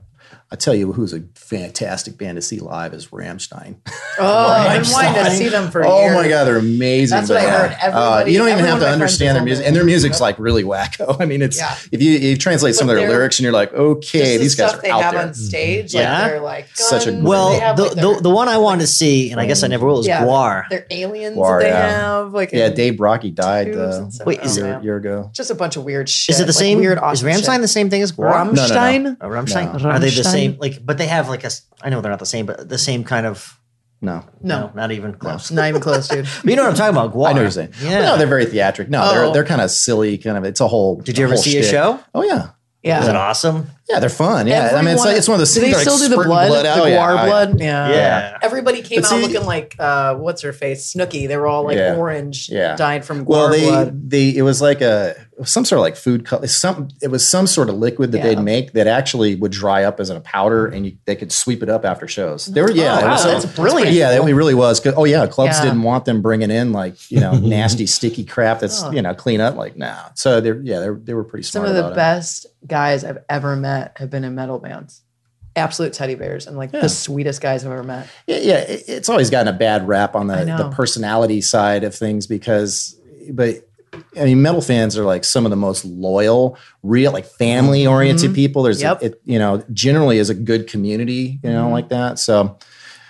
I tell you, who's a fantastic band to see live is Rammstein. Oh, I've been wanting to see them for oh years. my god, they're amazing. That's what I but, heard. uh, Everybody- you don't even have to understand their music, and their music's like really wacko. I mean, it's Yeah. if you you translate some of their lyrics, and you're like, okay, Just the these guys stuff are they out have there. on stage. Yeah. Like they're like Such a guns, Well, they have, the, like, the their- the one I wanted to see, and I guess I never will, is yeah, Gwar. They're aliens Gwar, they yeah. have. Like Yeah, Dave Brockie died tubes uh, and stuff. Wait, is it- year, man. year ago. just a bunch of weird shit. Is it the same? Weird is awesome Rammstein the same thing as Gwar? Rammstein? Oh, Are they the Rammstein? Same? Like, but they have like a. I know they're not the same, but the same kind of. No, No, not even close. not even close, dude. But you know what I'm talking about? Gwar. I know what you're saying. Yeah. But no, they're very theatric. No, Oh. they're they're kind of silly. Kind of, it's a whole. Did you ever whole see a shtick. show? Oh yeah, Yeah. Is it awesome? Yeah, they're fun. Yeah, I mean, it's like it's one of those Do they still like, do the spurting blood? The Oh, yeah, Gwar oh, yeah. blood? Yeah. Yeah. Everybody came But out looking like uh, what's her face, Snooki. They were all like Yeah. orange, Yeah. dyed from Gwar Well, they blood. they it was like a some sort of like food color. Some it was some sort of liquid that Yeah. they'd make that actually would dry up as a powder, and you, they could sweep it up after shows. They were yeah, Oh, it wow, was, that's brilliant. Yeah, it really was. 'Cause- Oh yeah, clubs Yeah. didn't want them bringing in like you know nasty sticky crap that's Oh. you know clean up. Like nah. So they're yeah they they were pretty smart. Some of the about it. best guys I've ever met have been in metal bands. Absolute teddy bears and like Yeah. the sweetest guys I've ever met. Yeah, yeah, it's always gotten a bad rap on the, the personality side of things because, but I mean, metal fans are like some of the most loyal, real, like family oriented people. There's, Mm-hmm. Yep. it, you know, generally is a good community, you know, Mhm. like that. So,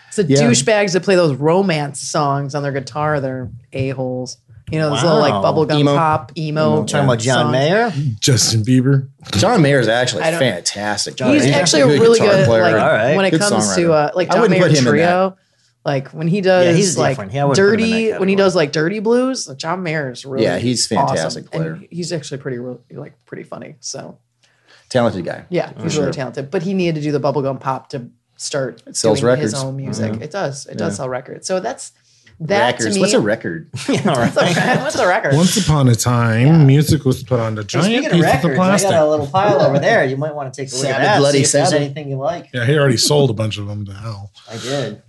It's the Yeah. douchebags that play those romance songs on their guitar. They're a holes. You know, those little like Wow. bubblegum Emo. pop emo. Talking about John songs. Mayer? Justin Bieber. John Mayer is actually I don't- fantastic. He's a actually a good really guitar good player. like All right. when it Good comes to songwriter. uh, like I John wouldn't Mayer put him in trio. Like when he does Yeah, he's like different. Yeah, I wouldn't put him in dirty that when he category. does like dirty blues, like John Mayer's really Yeah, he's fantastic awesome. player. And he's actually pretty real- like pretty funny. So Talented guy. yeah, he's really talented. But he needed to do the bubblegum pop to start It sells doing records. his own music. Mhm. It does. It Yeah. does sell records. So that's that Records. to me. What's a record? Yeah, all right. What's a, what's a record? Once upon a time, music was put on the Hey, giant speaking of of records, I plastic. got a little pile over there. You might want to take a look Sabbath, at that. Bloody see if there's anything you like. Yeah, he already sold a bunch of them to hell. I did.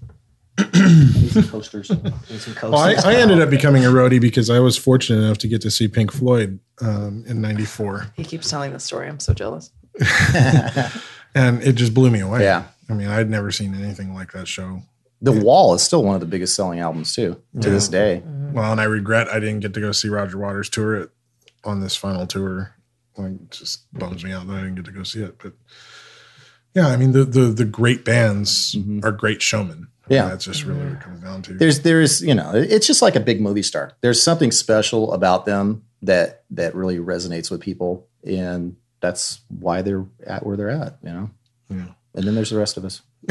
Some posters. Need some Well, I, coasters. I ended up becoming a roadie because I was fortunate enough to get to see Pink Floyd um, in '94, He keeps telling the story. I'm so jealous. and it just blew me away. Yeah. I mean, I'd never seen anything like that show. The Wall is still one of the biggest selling albums too to this day. Mm-hmm. Well, and I regret I didn't get to go see Roger Waters tour it on this final tour. Like, it just bums me out that I didn't get to go see it. But yeah, I mean, the the the great bands mm-hmm. are great showmen. I mean, Yeah. that's just really what it comes down to. there's there's you know it's just like a big movie star there's something special about them that that really resonates with people and that's why they're at where they're at you know Yeah. And then there's the rest of us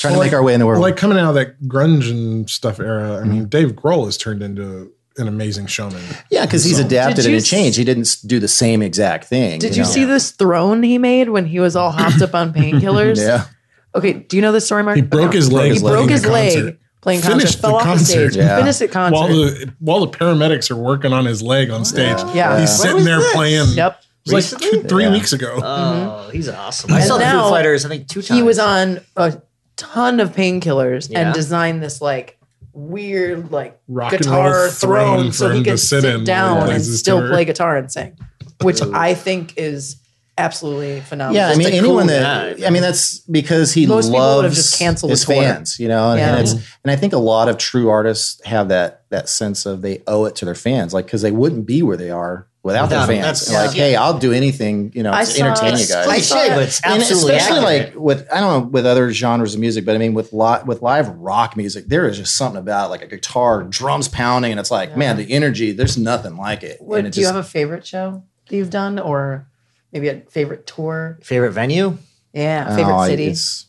trying to make our way in the world like coming out of that grunge and stuff era. I mean, mm-hmm. Dave Grohl has turned into an amazing showman. yeah because he's adapted and it changed he didn't do the same exact thing Did you, know? see this throne he made when he was all hopped up on painkillers? yeah Okay, do you know the story, Mark? He broke his Broke leg. He broke playing his leg concert. playing concert, Finished fell the off the concert. stage, Yeah. finished at concert. While the while the paramedics are working on his leg on stage, Yeah. he's When sitting there this? playing. yep. It was like two, three Yeah. weeks ago. Oh, mm-hmm. he's awesome. I And saw the now Foo Fighters, I think, two times. He was on a ton of painkillers Yeah. and designed this like weird like Rock guitar roll throne, throne so he him could sit sit, in while he down and still tour. play guitar and sing, which I think is absolutely phenomenal. Yeah, I mean, anyone cool- that guy, I mean, that's because he Most people loves just canceled his fans, you know, and, Yeah. and it's and I think a lot of true artists have that that sense of they owe it to their fans, like because they wouldn't be where they are without, Without their fans. That's- like, yeah. hey, I'll do anything, you know, I to saw- entertain you guys. I saw Cliche, but it's absolutely especially accurate. like with I don't know with other genres of music, but I mean with lot with live rock music, there is just something about like a guitar, drums pounding, and it's like, man, the energy. There's nothing like it. What, and it do you have a favorite show that you've done, or maybe a favorite tour? favorite venue. Yeah, favorite Oh, city. It's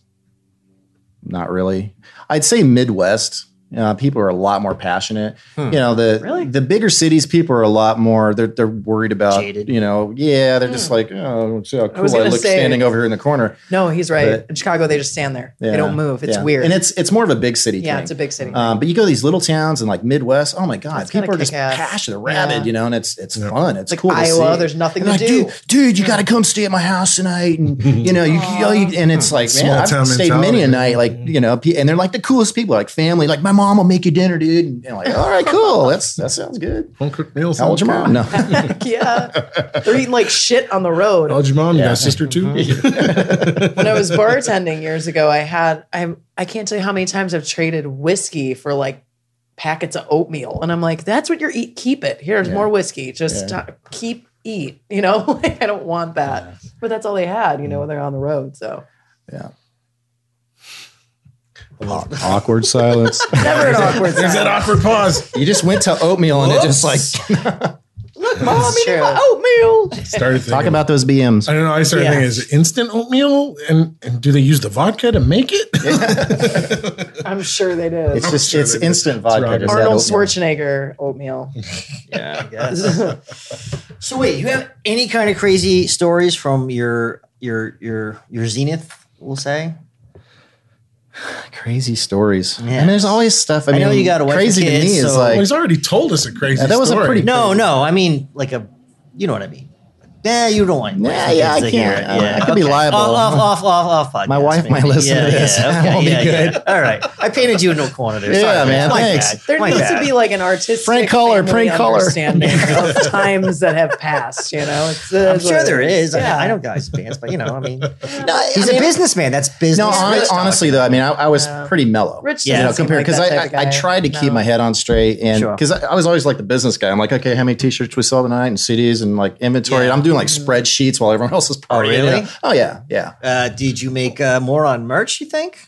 not really. I'd say Midwest. Uh, people are a lot more passionate. You know, the Really? the bigger cities, people are a lot more. They're they're worried about. Jaded. You know, yeah, they're just like, oh, see how cool I, was gonna look say- standing over here in the corner. No, he's right. But- In Chicago, they just stand there. Yeah, They don't move. It's yeah. weird. and it's it's more of a big city. yeah, thing. it's a big city. Um, but you go to these little towns and like Midwest. Oh my God, It's people are just kick-ass. passionate, rabid, Yeah. you know, and it's it's fun. It's like cool. to Iowa, see. there's nothing And to like, do. dude, dude, you got to come stay at my house tonight, and you know, you, you know, you- and it's like, Small man, town I've stayed many a night, like you know, and they're like the coolest people, like family. Like my mom will make you dinner, dude. And I'm like, all right, cool. That's that sounds good. Home cooked meals. How old's your mom? No. yeah. They're eating like shit on the road. How old's your mom? You got a sister too? when I was bartending years ago, I had I I can't tell you how many times I've traded whiskey for like packets of oatmeal, and I'm like, that's what you're eat. Keep it. Here's more whiskey. Just uh, keep eat. You know, like I don't want that. But that's all they had. You know, when they're on the road. So Yeah. Uh, awkward silence. never an awkward. There's that awkward pause. You just went to oatmeal and it just like Look, mom, It's eating my oatmeal. Started thinking. talk about those BMs. I don't know. I started Yeah. thinking, is it instant oatmeal? And, and do they use the vodka to make it? I'm sure they did. It's just sure it's they did. instant It's vodka. Roger. just add Arnold oatmeal. Schwarzenegger oatmeal. Yeah, I guess. so wait, you have any kind of crazy stories from your your your your zenith? We'll say. Crazy stories. Yeah. And there's always stuff. I, I mean, know you got a wife and crazy to kids, me is so- well, like he's already told us a crazy Yeah, that was a pretty- No, no. I mean, like a, you know what I mean. Nah, you don't want. Nah, yeah, I can't. it. I- I could be liable. Off, off, off, off, off. My podcast, wife might maybe. listen to this. Yeah, That okay, won't be yeah, yeah. good. All right, I painted you in no corner there. Yeah, Sorry, man, My thanks. bad. There My needs bad. to be like an artistic Prank caller, family prank caller. understanding of times that have passed. You know, it's, uh, I'm sure there is. I, Yeah. I know guys bands, but you know, I mean, No, he's I mean- a businessman. That's business. No, hon- honestly though, I mean, I, I was Yeah. pretty mellow. Rich you doesn't know, compared because that I, I, I tried to keep my head on straight, and because I, I was always like the business guy. I'm like, okay, how many T-shirts we sell tonight and CDs and like inventory. I'm doing like spreadsheets while everyone else is partying. you really? Oh yeah, yeah. Uh, did you make uh, more on merch? You think?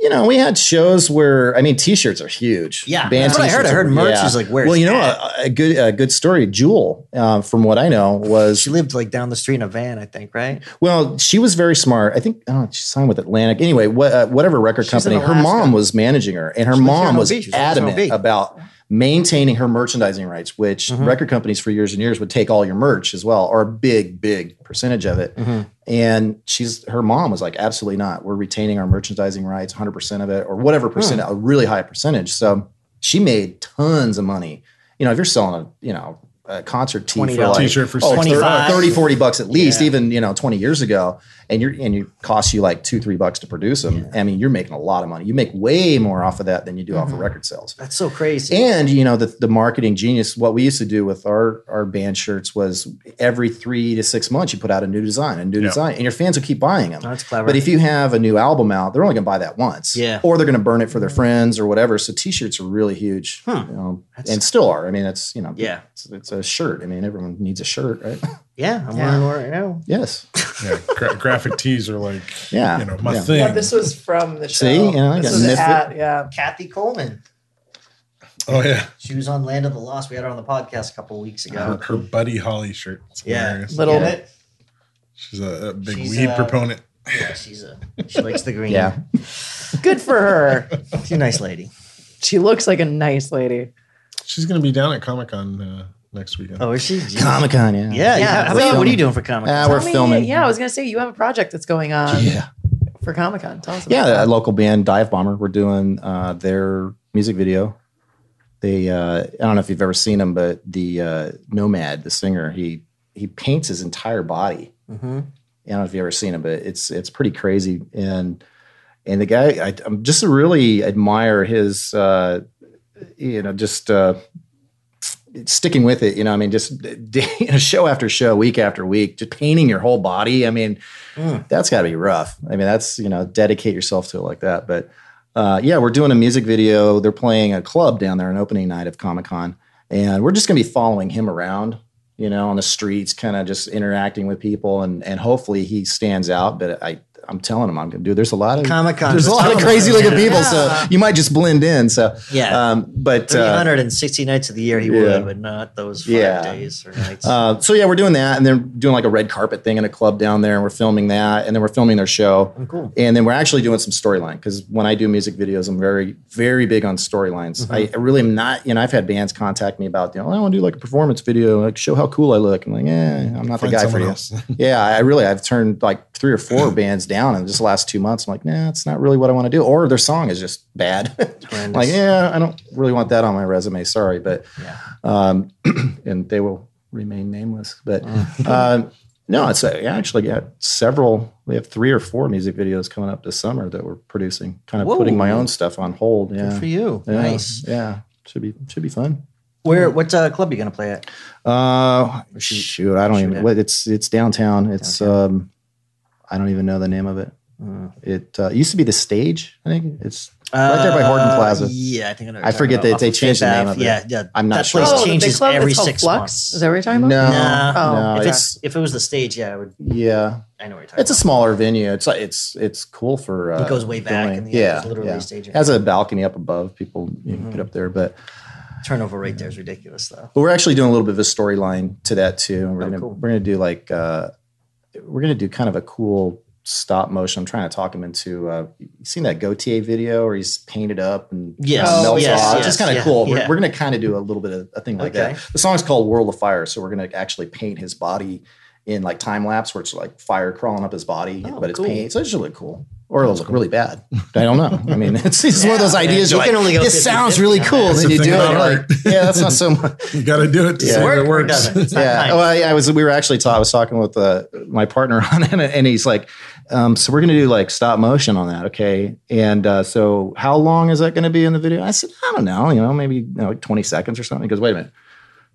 You know, we had shows where I mean, T-shirts are huge. Yeah, Band that's what I heard. I heard merch is, like, where Well, you know, a, a good a good story. Jewel, uh, from what I know, was She lived like down the street in a van, I think, right? Well, she was very smart. I think I she signed with Atlantic. Anyway, what, uh, whatever record in company, her mom was managing her, and her She lives here in mom was Mobile. She lives in adamant about maintaining her merchandising rights, which Mm-hmm. record companies for years and years would take all your merch as well, or a big, big percentage of it. Mm-hmm. And she's her mom was like, absolutely not. We're retaining our merchandising rights, hundred percent of it, or whatever percent, Hmm. a really high percentage. So she made tons of money. You know, if you're selling a you know a concert tee for $20 like T-shirt for oh, 25. 30, 40 bucks at least, Yeah. even you know 20 years ago, and you're and you cost you like two three bucks to produce them. I mean, you're making a lot of money. You make way more off of that than you do Mm-hmm. off of record sales. That's so crazy. And you know the the marketing genius. What we used to do with our our band shirts was every three to six months you put out a new design, a new Yeah. design, and your fans will keep buying them. Oh, that's clever. But if you have a new album out, they're only going to buy that once. Yeah. Or they're going to burn it for their friends or whatever. So T-shirts are really huge, you know, and still are. I mean, it's you know, Yeah. It's, it's a shirt. I mean, everyone needs a shirt, right? yeah, I'm Yeah. wearing one right now. yes. Yeah, gra- graphic tees are like, Yeah, you know, my yeah. thing. Yeah, this was from the show. See, you know, I this got was Misfit. at, yeah. Kathy Coleman. oh yeah, She was on Land of the Lost. We had her on the podcast a couple of weeks ago. her Buddy Holly shirt. It's Yeah. hilarious. Little- bit. She's a, a big She's, weed uh, proponent. Yeah, she's a she likes the green. Yeah. Good for her. she's a nice lady. She looks like a nice lady. She's gonna be down at Comic Con uh, next weekend. Oh, is she? Comic Con, yeah. Yeah, yeah. Yeah. How about you? What are you doing for Comic Con? we're me- filming. Yeah, I was gonna say you have a project that's going on Yeah. for Comic Con. Tell us about it. Yeah, a local band, Dive Bomber. We're doing uh, their music video. They, uh, I don't know if you've ever seen them, but the uh, Nomad, the singer, he he paints his entire body. Mm-hmm. I don't know if you've ever seen him, but it's it's pretty crazy. And and the guy, I, I'm just really admire his, uh, you know, just uh, sticking with it. You know, I mean, just you know, show after show, week after week, just painting your whole body. I mean, that's got to be rough. I mean, that's you know, dedicate yourself to it like that. But uh, yeah, we're doing a music video. They're playing a club down there on opening night of Comic Con, and we're just gonna be following him around. You know, on the streets, kind of just interacting with people, and and hopefully he stands out. But I, I'm telling him, I'm gonna do. There's a lot of Comic-Con. There's a lot of crazy looking people, so you might just blend in. So Yeah. um, but uh, 360 nights of the year he yeah. would, but not those five Yeah. days or nights. Uh, so yeah, we're doing that, and then doing like a red carpet thing in a club down there, and we're filming that, and then we're filming their show. Oh, cool. And then we're actually doing some storyline because when I do music videos, I'm very, very big on storylines. Mm-hmm. I, I really am not. You know, I've had bands contact me about, you know, I want to do like a performance video, like show how cool I look. I'm like, eh, I'm not Find the guy for you. yeah, I really, I've turned like three or four bands down in just the last two months. I'm like, nah, it's not really what I want to do, or their song is just bad. like, yeah, I don't really want that on my resume. Sorry, but um, and they will remain nameless. But um, No, it's uh, actually got several. We have three or four music videos coming up this summer that we're producing. Kind of Whoa. putting my own stuff on hold. Yeah, Good for you. Yeah, Nice. Yeah, should be should be fun. Where? What uh, club are you gonna play at? Uh, shoot- shoot, I don't even. it. It's it's downtown. It's um, I don't even know the name of it. Mm. It uh, used to be the stage. I think it's right there by Horton Uh, Plaza. Yeah, I think I know. what I you're forget talking that about. they Off of changed the name Ave. of it. Yeah, yeah. I'm not that sure. Place Oh, the big changes club? every It's called six Flux? months. Is that what you're talking about? No, Nah. Oh. no, if it's it's if it was the stage, yeah, I would. yeah. I know what you're talking It's a about. smaller venue. It's like it's it's cool for. Uh, It goes way back filming. and, yeah, yeah, it's literally yeah. a stage. has a balcony up above. People you can Mm-hmm. get up there, but turnover rate there is ridiculous, though. but we're actually doing a little bit of a storyline to that too. And we're Oh, gonna cool. we're gonna do like uh, we're gonna do kind of a cool stop motion. I'm trying to talk him into. Uh, you seen that Gotye video where he's painted up and Yes. uh, Oh, melts yes, off? yes, It's just kind of yeah, cool. We're, we're gonna kind of do a little bit of a thing like Okay. that. The song's called World of Fire, so we're gonna actually paint his body in like time lapse where it's like fire crawling up his body, Oh, but it's cool. paint. So it should look cool. Or it'll look really bad. I don't know. I mean, it's, it's one of those ideas. You You're can only go this 50-50 sounds really cool. Then you do it. Like, yeah, that's not so much. You got to do it to Yeah. see Work it works. doesn't? It's not Yeah. nice. Well, I, I was. We were actually. Ta- I was talking with uh, my partner on it, and he's like, um, "So we're going to do like stop motion on that, okay? And uh, so how long is that going to be in the video?" I said, "I don't know. You know, maybe you know, like twenty seconds or something." He goes, "Wait a minute."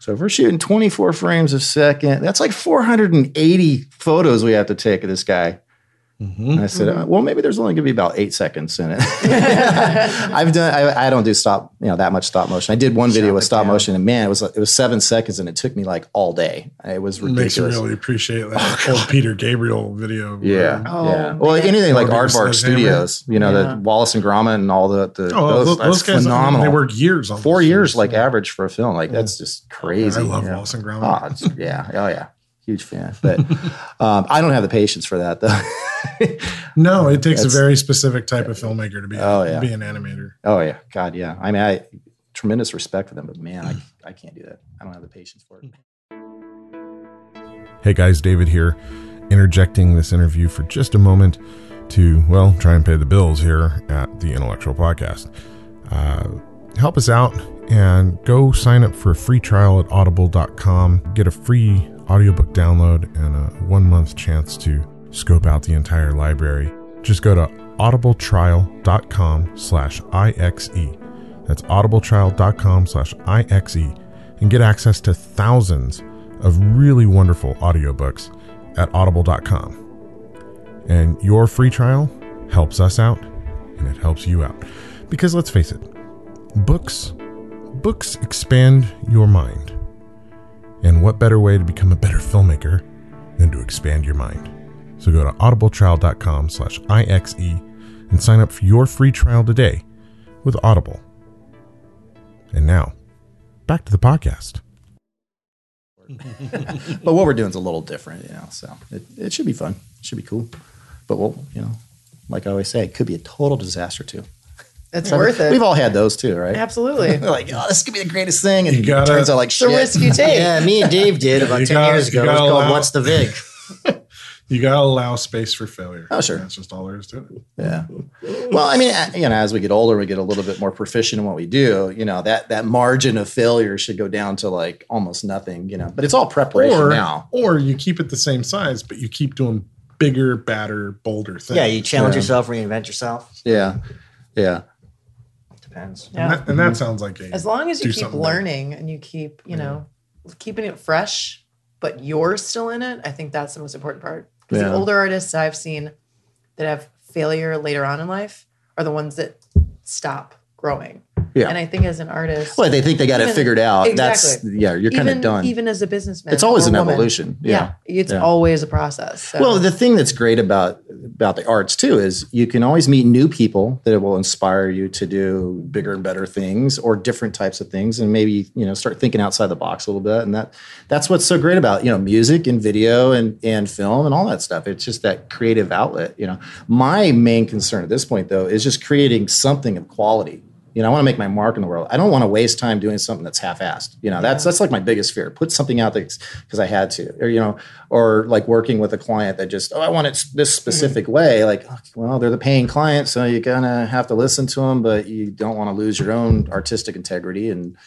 So if we're shooting 24 frames a second, that's like 480 photos we have to take of this guy. And I said, uh, well, maybe there's only going to be about eight seconds in it. I've done. I, I don't do stop, you know, that much stop motion. I did one video with stop down. motion, and man, it was it was seven seconds, and it took me like all day. It was It makes you really appreciate that old Peter Gabriel video. yeah, Oh, yeah. Well, anything like Or Aardvark Studios, you know, Yeah. the Wallace and Gromit and all the, the Oh, those, those, those that's guys, I mean, phenomenal. they work years on Four those years, things. like average for a film, like that's just crazy. I love you? Wallace and Gromit. Oh, yeah, oh yeah, huge fan. But um, I don't have the patience for that though. No, it takes a very specific type of filmmaker to be, Oh, yeah. be an animator. oh yeah, God, yeah. I mean, I tremendous respect for them, but man, I I can't do that. I don't have the patience for it. Hey guys, David here, interjecting this interview for just a moment to, well, try and pay the bills here at the Intellexual Podcast. Uh, help us out and go sign up for a free trial at audible.com. Get a free audiobook download and a one month chance to scope out the entire library. Just go to audibletrial.com slash IXE. That's audibletrial.com slash IXE and get access to thousands of really wonderful audiobooks at audible.com. And your free trial helps us out and it helps you out. Because let's face it, books books expand your mind. And what better way to become a better filmmaker than to expand your mind? So go to audibletrial.com slash IXE and sign up for your free trial today with Audible. And now, back to the podcast. But what we're doing is a little different, you know. So it, it should be fun. It should be cool. But we'll, you know, like I always say, it could be a total disaster too. It's worth it. We've all had those too, right? Absolutely. They're like, oh, this could be the greatest thing, and You it gotta- turns out like It's a shit. risk you take. Yeah, me and Dave did about You ten gotta- years ago. It was gotta called "What's the Vig." You gotta allow space for failure. Oh, sure. That's just all there is to it. Yeah. Well, I mean, uh, you know, as we get older, we get a little bit more proficient in what we do. You know, that that margin of failure should go down to like almost nothing. You know, but it's all preparation Or, now. or you keep it the same size, but you keep doing bigger, badder, bolder things. Yeah, you challenge Yeah. yourself, reinvent yourself. Yeah. Yeah. Depends. And, that, and that mm-hmm. sounds like a As long as you keep something learning and you keep, you know, keeping it fresh, but you're still in it, I think that's the most important part. Because Yeah. the older artists I've seen that have failure later on in life are the ones that stop growing. Yeah. And I think as an artist, Well, they think they got it figured out. exactly. That's yeah, you're kind of even, done. even as a businessman, it's always an woman, evolution. Yeah. Yeah. it's Yeah. always a process. So. Well, the thing that's great about about the arts too is you can always meet new people that will inspire you to do bigger and better things or different types of things, and maybe you know start thinking outside the box a little bit. And that that's what's so great about you know music and video and and film and all that stuff. It's just that creative outlet. You know, my main concern at this point though is just creating something of quality. You know, I want to make my mark in the world. I don't want to waste time doing something that's half-assed. You know, that's that's like my biggest fear. Put something out there because I had to, or you know, or like working with a client that just, oh, I want it this specific way. Like, well, they're the paying client, so you're gonna have to listen to them, but you don't want to lose your own artistic integrity, and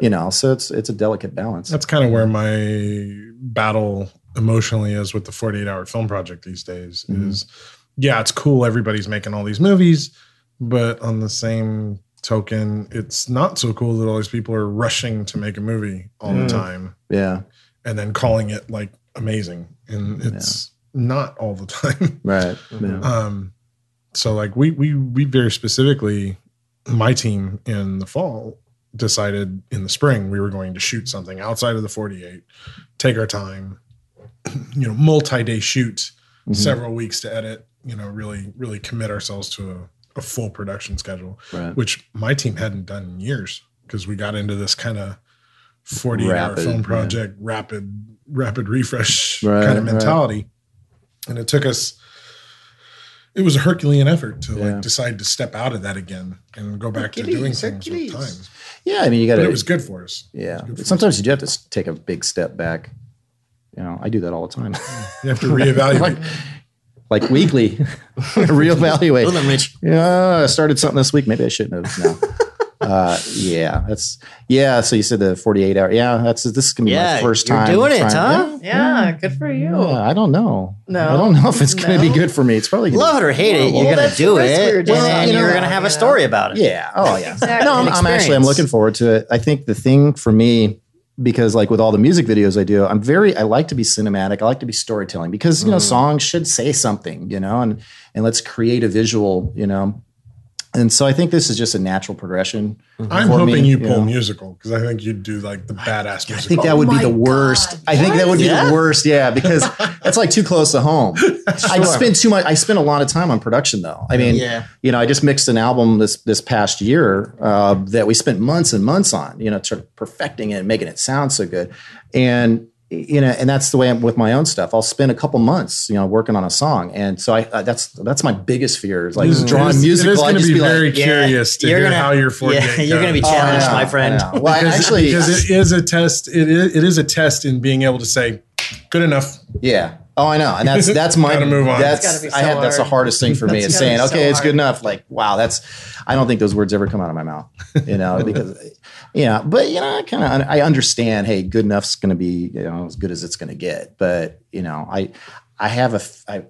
you know, so it's it's a delicate balance. That's kind of where my battle emotionally is with the 48 hour film project these days Mhm. is yeah, it's cool. Everybody's making all these movies, but on the same token, it's not so cool that all these people are rushing to make a movie all Mm. the time Yeah. and then calling it like amazing. And it's not all the time. Right. Yeah. Um, so like we we we very specifically, my team in the fall decided in the spring we were going to shoot something outside of the 48, take our time, you know, multi-day shoot, Mhm. several weeks to edit, you know, really, really commit ourselves to a, a full production schedule, Right. which my team hadn't done in years because we got into this kind of 48 hour Rapid, film yeah. project, rapid, rapid refresh Right, kind of right. mentality. And it took us, it was a Herculean effort to Yeah. like decide to step out of that again and go back to doing Hercules, things with time. Yeah. I mean, you got to. it was good for us. Yeah. for Sometimes you do have to take a big step back. You know, I do that all the time. You have to reevaluate. like, like weekly, reevaluate. Hold on, Rich. Yeah, I started something this week. Maybe I shouldn't have. No. uh, yeah, that's yeah. So you said the forty-eight hour. Yeah, that's this is gonna be Yeah, my first you're time doing it, huh? Yeah, good for you. Yeah, I don't know. No. I don't know if it's gonna be good for me. It's probably gonna Love be, it or hate it, you're gonna do the risk it, and just then talking you're about, gonna have you a story about it. Yeah. Oh yeah. Exactly. No, I'm, I'm actually I'm looking forward to it. I think the thing for me because like with all the music videos I do, I'm very I like to be cinematic. I like to be storytelling because you know mm. songs should say something, you know, and and let's create a visual, you know. And so I think this is just a natural progression. I'm hoping me, you you pull know. musical because I think you'd do like the badass musical. I think that would be the worst. God, I think that would be Yeah? the worst. Yeah, because that's like too close to home. I spend too much. I spend a lot of time on production, though. I mean, Yeah. you know, I just mixed an album this this past year uh, that we spent months and months on. You know, sort of perfecting it, and making it sound so good, and you know, and that's the way I'm with my own stuff. I'll spend a couple months, you know, working on a song, and so I uh, that's that's my biggest fear is like It is- drawing it is- musical. It is I going to just be like, very Yeah, curious to you're hear gonna- how your 48 Yeah, you're gonna be goes. Oh, I challenged, know, my friend. know. Well, because, actually, because it is a test. It is, it is a test in being able to say, "Good enough." Yeah. Oh, I know, and that's that's my Gotta move on. That's It's gotta be I so have that's the hardest thing for me That's is saying, so okay, it's good enough. Like, wow, that's I don't think those words ever come out of my mouth, you know, because yeah, but you know, I kind of I understand. Hey, good enough's going to be you know as good as it's going to get, but you know, I I have a I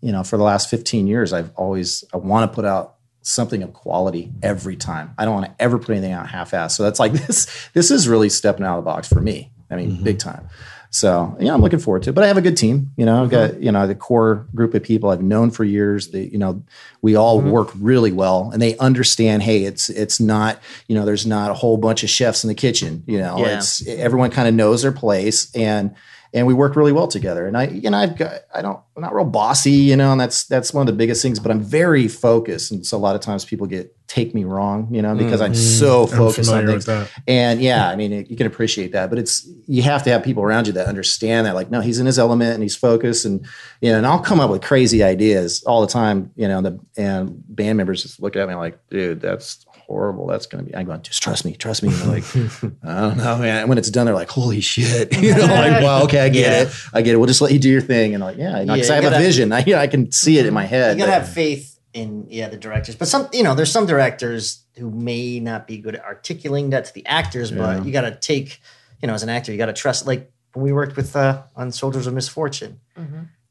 you know for the last fifteen years, I've always I want to put out something of quality every time. I don't want to ever put anything out half-assed. So that's like this. This is really stepping out of the box for me. I mean, mm-hmm. big time. So yeah, I'm looking forward to it. But I have a good team. You know, I've got mm-hmm. you know the core group of people I've known for years. That you know, we all mm-hmm. work really well, and they understand. Hey, it's it's not you know there's not a whole bunch of chefs in the kitchen. You know, Yeah. it's everyone kind of knows their place, and and we work really well together. And I you know I've got I don't I'm not real bossy. You know, and that's that's one of the biggest things. But I'm very focused, and so a lot of times people get take me wrong. You know, because I'm so I'm focused on things. And yeah, I mean, it- you can appreciate that, but it's you have to have people around you that understand that. Like, no, he's in his element and he's focused, and you know, and I'll come up with crazy ideas all the time. You know, the and band members just look at me like, dude, that's horrible. That's gonna be. I'm going, just trust me, trust me. And like, I don't know, man. And when it's done, they're like, holy shit. You know, like, well, okay, I get Yeah. it, I get it. We'll just let you do your thing. And like, yeah, because Yeah, I have you a gotta- vision. I, I can see it in my head. You gotta have faith in yeah the directors, but some you know there's some directors who may not be good at articulating that to the actors, Yeah. but you gotta take you know as an actor you gotta trust. Like when we worked with uh, on Soldiers of Misfortune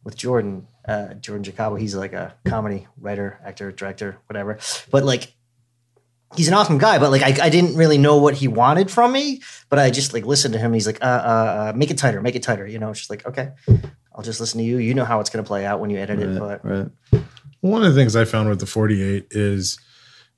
with Jordan uh, Jordan Jacobo, he's like a comedy writer, actor, director, whatever. But like he's an awesome guy, but like I, I didn't really know what he wanted from me, but I just like listened to him. He's like, uh, uh, uh make it tighter, make it tighter. You know, it's just like okay. I'll just listen to you. You know how it's going to play out when you edit it, but right. One of the things I found with the 48 is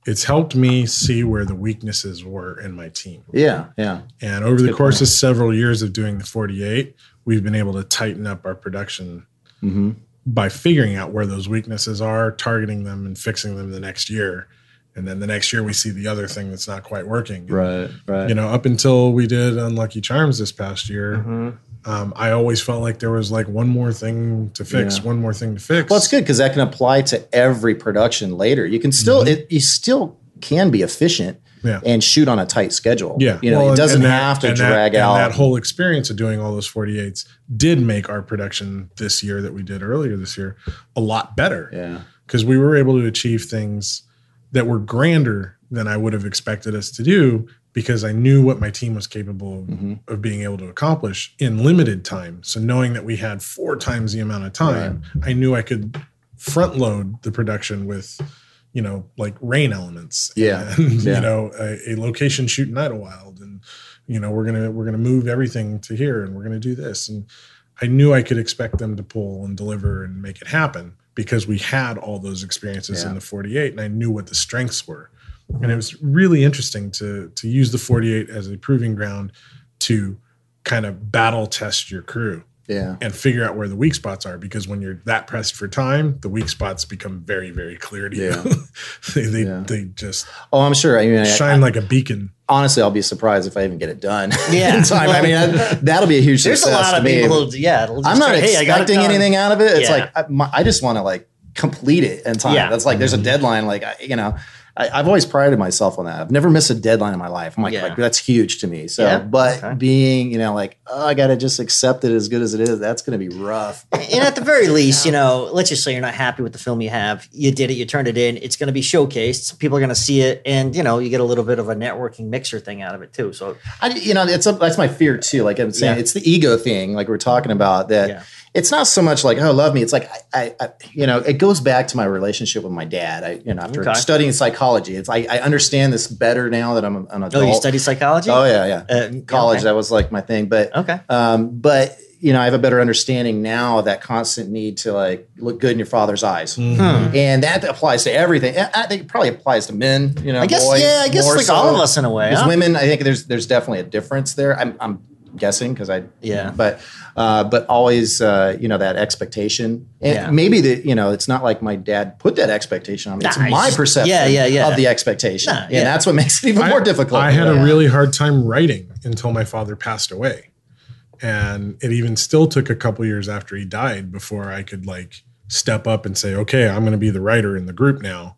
it's helped me see where the weaknesses were in my team. Yeah, yeah. And over the course point. of several years of doing the 48, we've been able to tighten up our production hmm by figuring out where those weaknesses are, targeting them, and fixing them the next year. And then the next year, we see the other thing that's not quite working. Right, right. You know, up until we did Unlucky Charms this past year, Mm-hmm. um, I always felt like there was like one more thing to fix, Yeah. one more thing to fix. Well, it's good because that can apply to every production later. You can still it, you still can be efficient Yeah. and shoot on a tight schedule. Yeah. you know, Well, it doesn't that- have to and that- drag and out. that whole experience of doing all those 48s did make our production this year that we did earlier this year a lot better. yeah, Because we were able to achieve things that were grander than I would have expected us to do because I knew what my team was capable of, mm-hmm. of being able to accomplish in limited time. So knowing that we had four times the amount of time, I knew I could front load the production with, you know, like rain elements. Yeah. And, Yeah. you know, a, a location shoot in Idyllwild. And, you know, we're gonna we're gonna move everything to here and we're gonna do this. And I knew I could expect them to pull and deliver and make it happen because we had all those experiences in the 48 and I knew what the strengths were. And it was really interesting to to use the 48 as a proving ground to kind of battle test your crew Yeah. and figure out where the weak spots are because when you're that pressed for time, the weak spots become very, very clear to Yeah. you. they they, Yeah. they just Oh, I'm sure. I mean, I- shine like a beacon. honestly, I'll be surprised if I even get it done. Yeah. in time. I mean, I, that'll be a huge success. There's a lot of people who, yeah, just I'm not say, hey, I got expecting anything out of it. It's Yeah. like I, my, I just want to like complete it in time. Yeah. That's like there's a mm-hmm. deadline. Like you know, I, I've always prided myself on that. I've never missed a deadline in my life. I'm like, Yeah. like that's huge to me. So, Yeah. but Okay. being you know like oh, I got to just accept it as good as it is. That's going to be rough. and at the very least, you know, let's just say you're not happy with the film you have. You did it, you turned it in. It's going to be showcased. People are going to see it, and you know, you get a little bit of a networking mixer thing out of it too. So I, you know, it's a, that's my fear too. Like I'm saying, Yeah. it's the ego thing, like we're talking about. That. It's not so much like oh, love me. It's like I, I, I, you know, it goes back to my relationship with my dad. I, you know, after Okay. studying psychology, it's I, I understand this better now that I'm an adult. oh, you study psychology? Oh yeah, yeah. Uh, College, okay. that was like my thing. But Okay. um, but you know, I have a better understanding now of that constant need to like look good in your father's eyes, Hmm. and that applies to everything. I I think it probably applies to men. You know, I guess boys yeah, I guess more like so. all of us in a way. Because huh? women, I think there's there's definitely a difference there. I'm, I'm guessing because I Yeah. but uh, but always uh, you know that expectation and Yeah. maybe that you know it's not like my dad put that expectation on me. It's Nah, it's my perception yeah, yeah, yeah. of the expectation, Nah, and yeah. that's what makes it even more difficult. I had Yeah. a really hard time writing until my father passed away. And it even still took a couple years after he died before I could like step up and say, okay, I'm going to be the writer in the group now.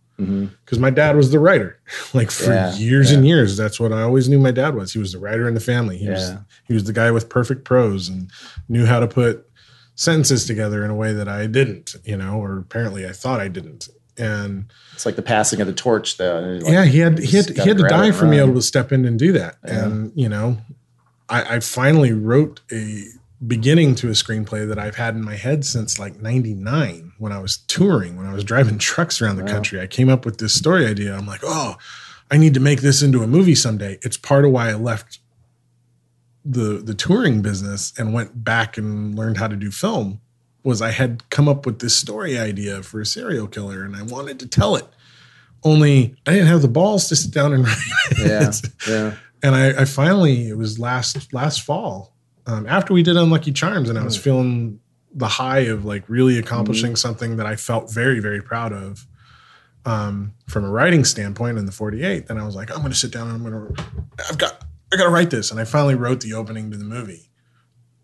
Because my dad was the writer, like for Mm-hmm. Yeah, years and years. That's what I always knew my dad was. He was the writer in the family. He was he was the guy with perfect prose and knew how to put sentences together in a way that I didn't, you know, or apparently I thought I didn't. And It's like the passing of the torch, though. Like, yeah, he had he had, he had to die for me able to step in and do that. And you know, I, I finally wrote a beginning to a screenplay that I've had in my head since like '99 when I was touring, when I was driving trucks around the country. I came up with this story idea. I'm like, oh, I need to make this into a movie someday. It's part of why I left the the touring business and went back and learned how to do film was I had come up with this story idea for a serial killer and I wanted to tell it. Only I didn't have the balls to sit down and write it. yeah, yeah. And I, I finally it was last last fall um, after we did Unlucky Charms and I was feeling the high of like really accomplishing something that I felt very very proud of um, from a writing standpoint in the 48. Then I was like I'm going to sit down and I'm going to I've got I got to write this and I finally wrote the opening to the movie.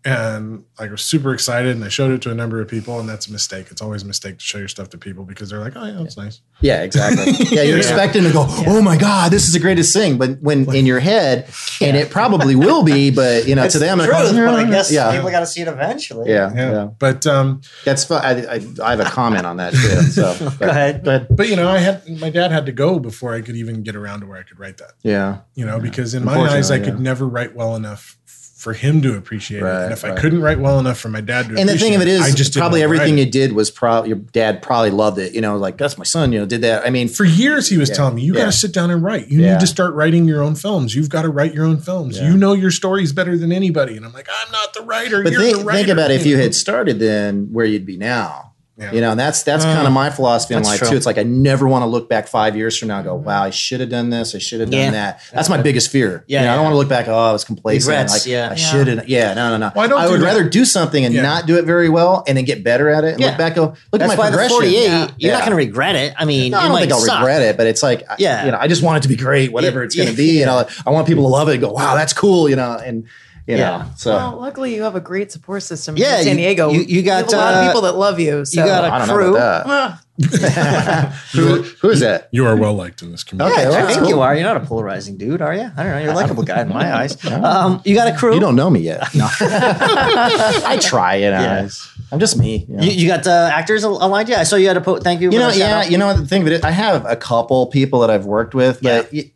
And like, I was super excited, and I showed it to a number of people, and that's a mistake. It's always a mistake to show your stuff to people because they're like, "Oh yeah, that's nice." Yeah, exactly. Yeah, you're Yeah. expecting to go, oh my God, this is the greatest thing. But when in your head, and it probably will be, but you know, It's to them, the it truth, but I guess yeah, people got to see it eventually. yeah, Yeah, yeah. but um, That's fun. I, I, I have a comment on that too. So Go ahead. Go ahead. but you know, I had my dad had to go before I could even get around to where I could write that. Yeah, You know, because in my eyes, I Unfortunately, could never write well enough for him to appreciate it, and if I couldn't write well enough for my dad to, and the thing of it is, I just probably everything you did was probably your dad probably loved it. You know, like that's my son. You know, did that. I mean, For years, he was Yeah. telling me, "You got to sit down and write. You Yeah. need to start writing your own films. You've got to write your own films. Yeah. You know your stories better than anybody." And I'm like, "I'm not the writer. but You're think, the writer." think about if you had started then where you'd be now. Yeah. You know, and that's that's uh, kind of my philosophy in life true. too. It's like I never want to look back five years from now and go, mm-hmm. "Wow, I should have done this. I should have done Yeah. that." That's my biggest fear. Yeah, You know, I don't want to look back. Oh, I was complacent. Regrets, like, yeah. I should have. Yeah, no, no, no. Well, I don't do would that. rather do something and Yeah. not do it very well, and then get better at it. And Yeah. look back, go look That's at my why progression. 48, Yeah. you're not going to regret it. I mean, No, I don't might think I'll suck. regret it, but it's like, I- Yeah. you know, I just want it to be great, whatever Yeah, it's going to yeah, be. You know, I want people to love it and go, wow, that's cool, you know, and, you Yeah. know, so. Well, luckily you have a great support system Yeah, in San Diego. you- you got, have a lot uh, of people that love you. So You got a crew. about that. Who, who is that? you are well liked in this community. Okay, Yeah, well, I think cool. you are. You're not a polarizing dude, are you? I don't know. You're a likable guy in my eyes. Um, you got a crew. You don't know me yet. No. I try, you know. Yeah. I'm just me. You know, You, you got uh, actors aligned? Yeah, I saw you had a po- thank you. You know with a shout yeah, out. you know the thing of it, I have a couple people that I've worked with, but y-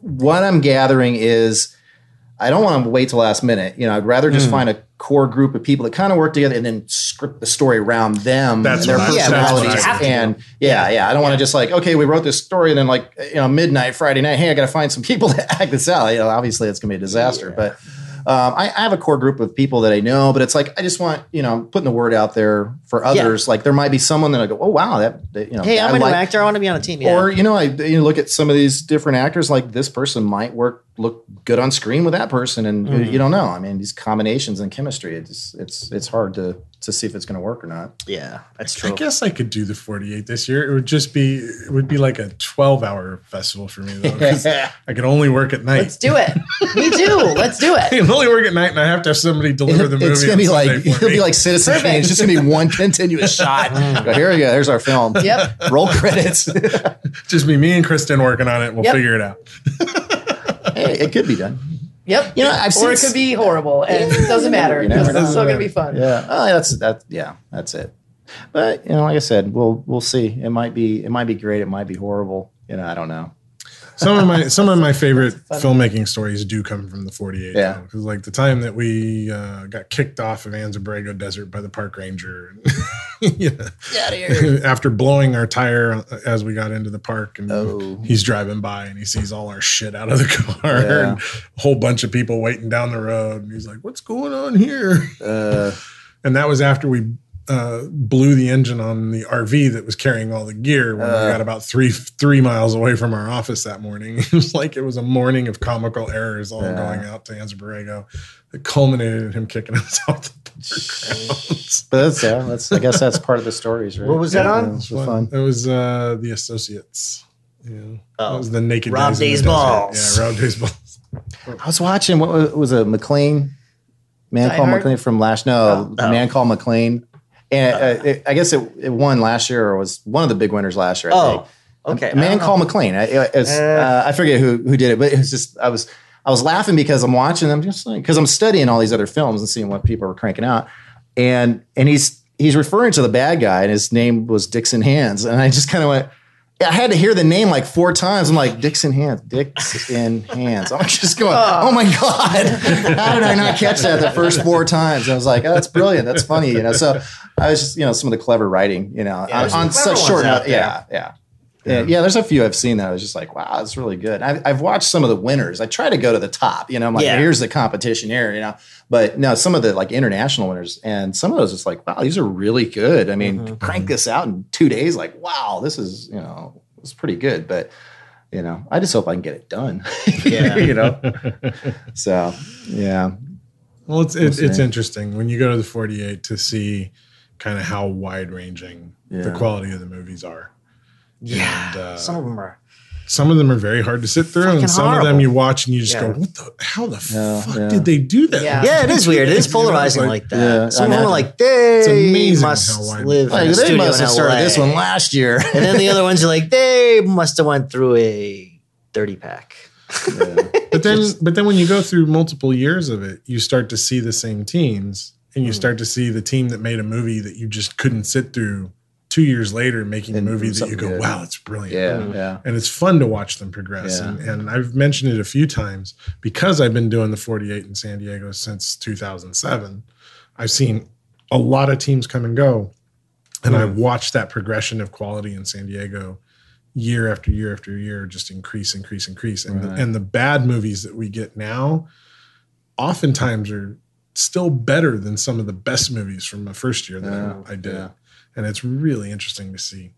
what I'm gathering is I don't want to wait till last minute. You know, I'd rather just find a core group of people that kind of work together and then script the story around them That's and their what I- that's what I personalities. have and yeah, yeah, I don't want to just like, okay, we wrote this story and then like, you know, midnight Friday night, hey, I got to find some people to act this out. You know, obviously it's going to be a disaster, but um, I, I have a core group of people that I know, but it's like I just want you know putting the word out there for others. Like there might be someone that I go, oh wow, that, that you know, Hey, I'm I a new like- actor. I want to be on a team. Yeah. Or you know, I you look at some of these different actors. Like this person might work look good on screen with that person, and Mm-hmm. you don't know. I mean, these combinations and chemistry. It's it's it's hard to to see if it's going to work or not. yeah, that's true I guess I could do the 48 this year. It would just be it would be like a 12 hour festival for me though. 'cause I could only work at night. Let's do it. Me too. Let's do I it. can only work at night, and I have to have somebody deliver the movie. it's gonna be like it'll me. be like Citizen Perfect. Kane. It's just gonna be one continuous shot. Go, Here we go. There's our film. Yep. Roll credits. just be me and Kristin working on it. We'll Yep. figure it out. Hey, it could be done. Yep. You know, I've or it could be horrible, and it doesn't matter You never it's still gonna be fun. Yeah. Oh, that's that. Yeah, that's it. But you know, like I said, we'll we'll see. It might be it might be great. It might be horrible. You know, I don't know. Some of my some of my favorite filmmaking stories do come from the 48. Yeah. because like the time that we uh, got kicked off of Anza-Borrego Desert by the park ranger, yeah, after blowing our tire as we got into the park, and Oh. he's driving by and he sees all our shit out of the car, Yeah. and a whole bunch of people waiting down the road, and he's like, "What's going on here?" Uh, And that was after we uh, blew the engine on the RV that was carrying all the gear when we got about three three miles away from our office that morning. It was like it was a morning of comical errors all Yeah. going out to Anza-Borrego that culminated in him kicking us off the park but that's yeah. That's I guess that's part of the stories, right? What was that Yeah, on? it's fun. It was uh, the Associates. Yeah, Oh. it was the naked Rob guys Days. Balls. Yeah, Rob Days balls. I was watching what was, was a McLean man Die called Hard? McLean from last no Oh. man called McLean, and uh, it, I guess it, it won last year or was one of the big winners last year. I think. Oh, okay. A man called McLean. I, was, uh, I forget who who did it, but it was just I was I was laughing because I'm watching them just like because I'm studying all these other films and seeing what people are cranking out, and and he's he's referring to the bad guy and his name was Dixon Hands, and I just kind of went. I had to hear the name like four times. I'm like Dixon Hands, Dixon Hands. I'm just going, oh my god, how did I not catch that the first four times? I was like, oh, that's brilliant, that's funny, you know. So I was just, you know, some of the clever writing, you know, there's on, on such short, ones note, yeah, yeah. Yeah, yeah, there's a few I've seen that I was just like, wow, that's really good. I've, I've watched some of the winners. I try to go to the top, you know, I'm like, Yeah. here's the competition here, you know. But no, some of the like international winners and some of those it's like, wow, these are really good. I mean, Mm-hmm. crank this out in two days, like, wow, this is, you know, it's pretty good. But you know, I just hope I can get it done. Yeah. you know. so yeah. Well, it's it, it's interesting when you go to the 48 to see kind of how wide ranging the quality of the movies are. Yeah. And, uh, Some of them are. some of them are very hard to sit through, Fucking and some of them you watch and you just Yeah. go, "What the? How the Yeah, fuck yeah. did they do that?" Yeah. Yeah, it is weird. It is polarizing like- like, that. Yeah, Some I of them are like, they It's amazing must live Like, in a they studio must in have started LA. this one last year. and then the other ones are like, they must have went through a 30 pack. But then, but then when you go through multiple years of it, you start to see the same teams, and Hmm. you start to see the team that made a movie that you just couldn't sit through two years later making a movie that you go, good. "Wow, it's brilliant." yeah, yeah. and it's fun to watch them progress. Yeah. And, and I've mentioned it a few times because I've been doing the 48 in San Diego since 2007. I've seen a lot of teams come and go, and I've watched that progression of quality in San Diego year after year after year just increase, increase, increase. And, Right. the, and the bad movies that we get now oftentimes are still better than some of the best movies from my first year that Yeah, I, I did. yeah. And it's really interesting to see.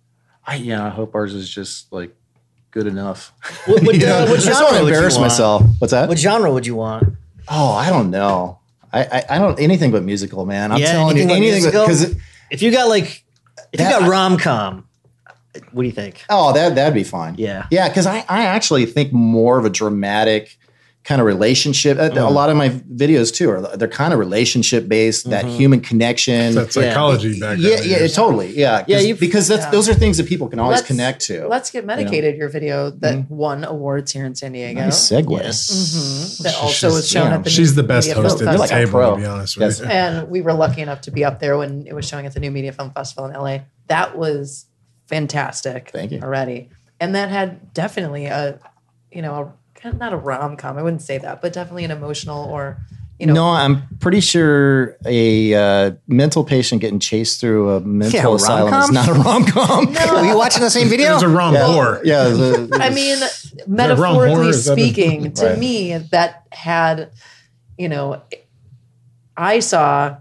I yeah, I hope ours is just like good enough. What, what, You know, uh, what I just genre want to would you embarrass want? myself. What's that? What genre would you want? oh, I don't know. I, I I don't anything but musical, man. I'm Yeah, telling you, anything but anything musical? because If you got like, if That- you got rom com, what do you think? oh that that'd be fine. Yeah. yeah, because I I actually think more of a dramatic kind of relationship. uh, Mm. A lot of my videos too are they're kind of relationship based. That Mm-hmm. human connection. That psychology background. yeah, of yeah, totally. Yeah, Yeah, 'cause- you- because that's yeah. those are things that people can always Let's- connect to. Let's get medicated. Your video that won awards here in San Diego. nice segue. Yes. That also was shown yeah, at the She's New the best Media host Film at the like table, pro. to be honest Yes. with you. and we were lucky enough to be up there when it was showing at the New Media Film Festival in LA. That was fantastic. Thank you. already, and that had definitely a, you know, a kind of not a rom com. I wouldn't say that, but definitely an emotional or you know. no, I'm pretty sure a uh, mental patient getting chased through a mental Yeah, a asylum is rom-com? not a rom com. Were you watching the same It video? was a rom whore. yeah, the- I mean, metaphorically horror? Is that a- speaking, to Right. me, that had, you know, I saw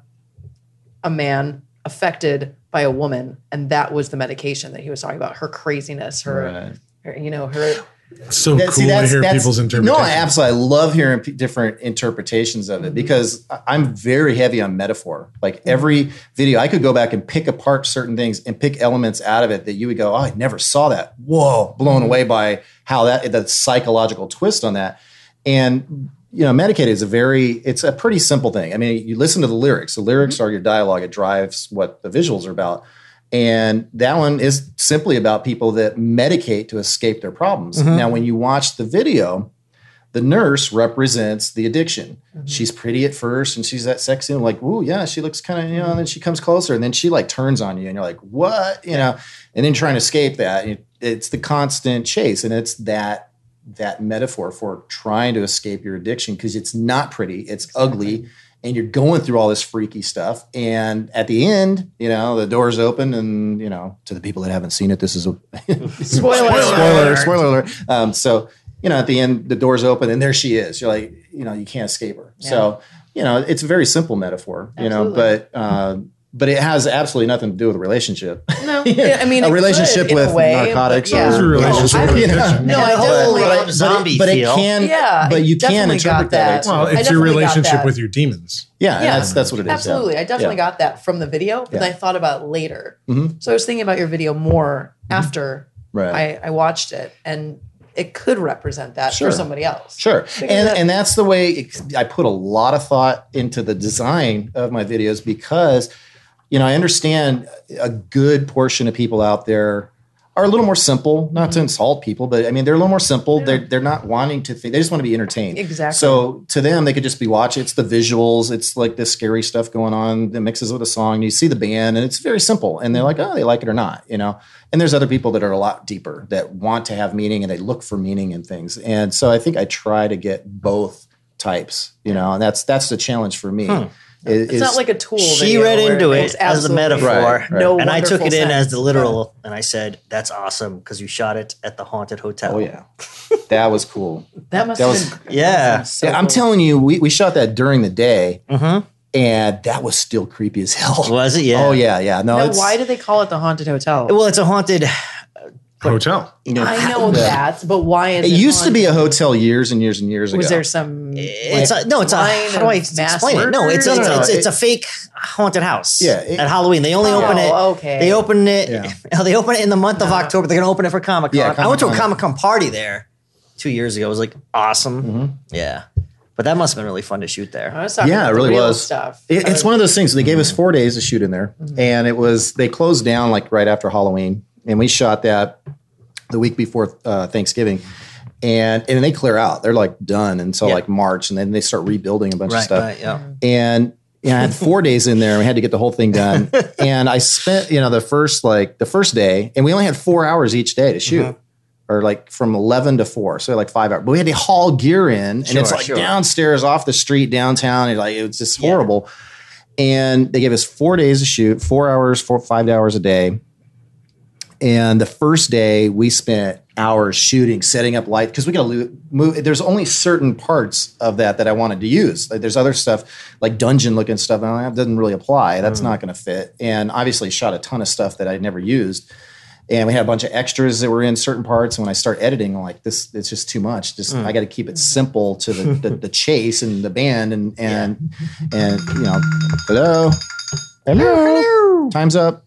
a man affected by a woman, and that was the medication that he was talking about. Her craziness, her, her you know, her. It's so That- cool see, to hear that's- people's interpretations. No, I absolutely. I love hearing p- different interpretations of it because I'm very heavy on metaphor. Like mm. every video, I could go back and pick apart certain things and pick elements out of it that you would go, "Oh, I never saw that." Whoa, blown away by how that the psychological twist on that. And you know, Medicated is a very it's a pretty simple thing. I mean, you listen to the lyrics. The lyrics mm-hmm. are your dialogue. It drives what the visuals are about. And that one is simply about people that medicate to escape their problems. Mm-hmm. Now, when you watch the video, the nurse represents the addiction. Mm-hmm. She's pretty at first and she's that sexy and like, ooh, yeah, she looks kind of, you know, and then she comes closer and then she like turns on you and you're like, what? You know, and then trying to escape that. It- It's the constant chase. And it's that that metaphor for trying to escape your addiction because it's not pretty, it's ugly, and you're going through all this freaky stuff. And at the end, you know, the doors open, and you know, to the people that haven't seen it, this is a Spoiler. spoiler, spoiler alert. Um, so, you know, at the end, the doors open, and there she is. You're like, you know, you can't escape her. So, you know, it's a very simple metaphor, you know, but uh, but it has absolutely nothing to do with a relationship. No, I mean A relationship could, with a way, narcotics but or- a relationship No, I- with You know? No, I totally. but- but, Rob but, it, but it can, Yeah, but you can definitely interpret that. that. Well, it's your relationship with your demons. Yeah, Yeah. that's that's what it is. yeah. Absolutely. I definitely Yeah. got that from the video, but Yeah. I thought about it later. Mhm. So I was thinking about your video more after Right. I, I watched it, and it could represent that Sure. for somebody else. Sure. Because And that- and that's the way it, I put a lot of thought into the design of my videos because you know, I understand a good portion of people out there are a little more simple, not Mm-hmm. to insult people, but I mean they're a little more simple. They're they're not wanting to think they just want to be entertained. Exactly. So to them they could just be watching it's the visuals, it's like this scary stuff going on that mixes with a song. You see the band and it's very simple and they're like, "Oh, they like it or not," you know. And there's other people that are a lot deeper that want to have meaning and they look for meaning in things. And so I think I try to get both types, you know, and that's that's the challenge for me. It- It's not like a tool. She read into makes it as a metaphor, Right, right. No and I took it wonderful in as the literal, and I said, "That's awesome because you shot it at the haunted hotel." Oh yeah, that was cool. That must That have was- been Yeah. so yeah, I'm telling you, we, we shot that during the day, Mhm. and that was still creepy as hell. Was it? Yeah. Oh yeah, yeah. No, Now, it's, why do they call it the haunted hotel? Well, it's a haunted. Hotel. You know, I know Yeah. that, but why is it it? used to be a hotel years and years and years Was ago. Was there some? It's a, no, it's a. How do I of mass explain it? No, it's murders? it's, No, no, it's, no, it's a fake haunted house. Yeah, it- at Halloween they only Oh, open it. okay. They open it. Yeah. They open it in the month of October. They're gonna open it for Comic Con. Yeah, I went to a Comic-Con. Comic party there two years ago. It was like awesome. Mm-hmm. Yeah, but that must have been really fun to shoot there. I was yeah, it really was. stuff. It- it's one of those things. They gave us four days to shoot in there, and it was they closed down like right after Halloween, and we shot that the week before uh, Thanksgiving. And and they clear out. They're like done until Yeah. like March, and then they start rebuilding a bunch of stuff. right, yeah. and I had four days in there. We had to get the whole thing done, and I spent you know the first like the first day, and we only had four hours each day to shoot, Mm-hmm. or like from eleven to four, so like five hours. But we had to haul gear in, and it's like sure. downstairs off the street downtown. And like it was just horrible. And they gave us four days to shoot, four hours, four five hours a day. And the first day we spent hours shooting, setting up light because we got to move. There's only certain parts of that that I wanted to use. Like there's other stuff like dungeon looking stuff. and That doesn't really apply. That's mm. not going to fit. And obviously shot a ton of stuff that I'd never used. And we had a bunch of extras that were in certain parts. And when I start editing, I'm like, this it's just too much. Just mm. I got to keep it simple to the, the the chase and the band and and and you know, hello, hello, time's up.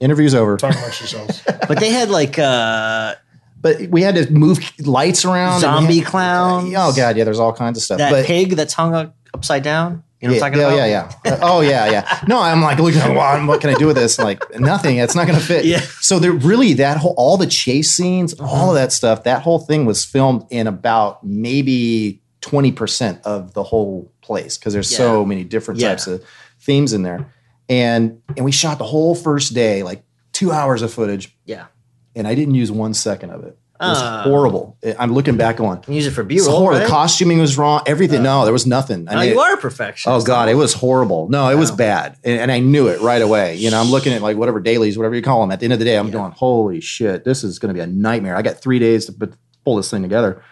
Interview's over. Talk amongst yourselves. But they had like uh, But we had to move lights around. and we zombie had- clowns. Oh god, yeah. There's all kinds of stuff. that but, pig that's hung up upside down. You know yeah, what I'm talking yeah, about? yeah, yeah. Uh, oh yeah, yeah. No, I'm like looking at well, what can I do with this? Like nothing. It's not going to fit. Yeah. So there really that whole all the chase scenes, all of that stuff. That whole thing was filmed in about maybe twenty percent of the whole place because there's so many different Yeah. types of themes in there. And and we shot the whole first day, like two hours of footage, Yeah. and I didn't use one second of it. It was Ah. horrible. I'm looking back on. Use it for It's B-roll, horrible. right? The costuming was wrong. Everything. no, there was nothing. I No, mean, you are a perfectionist. Oh God, it was horrible. No, it was bad, and, and I knew it right away. You know, I'm looking at like whatever dailies, whatever you call them. At the end of the day, I'm going, holy shit, this is going to be a nightmare. I got three days to put, pull this thing together,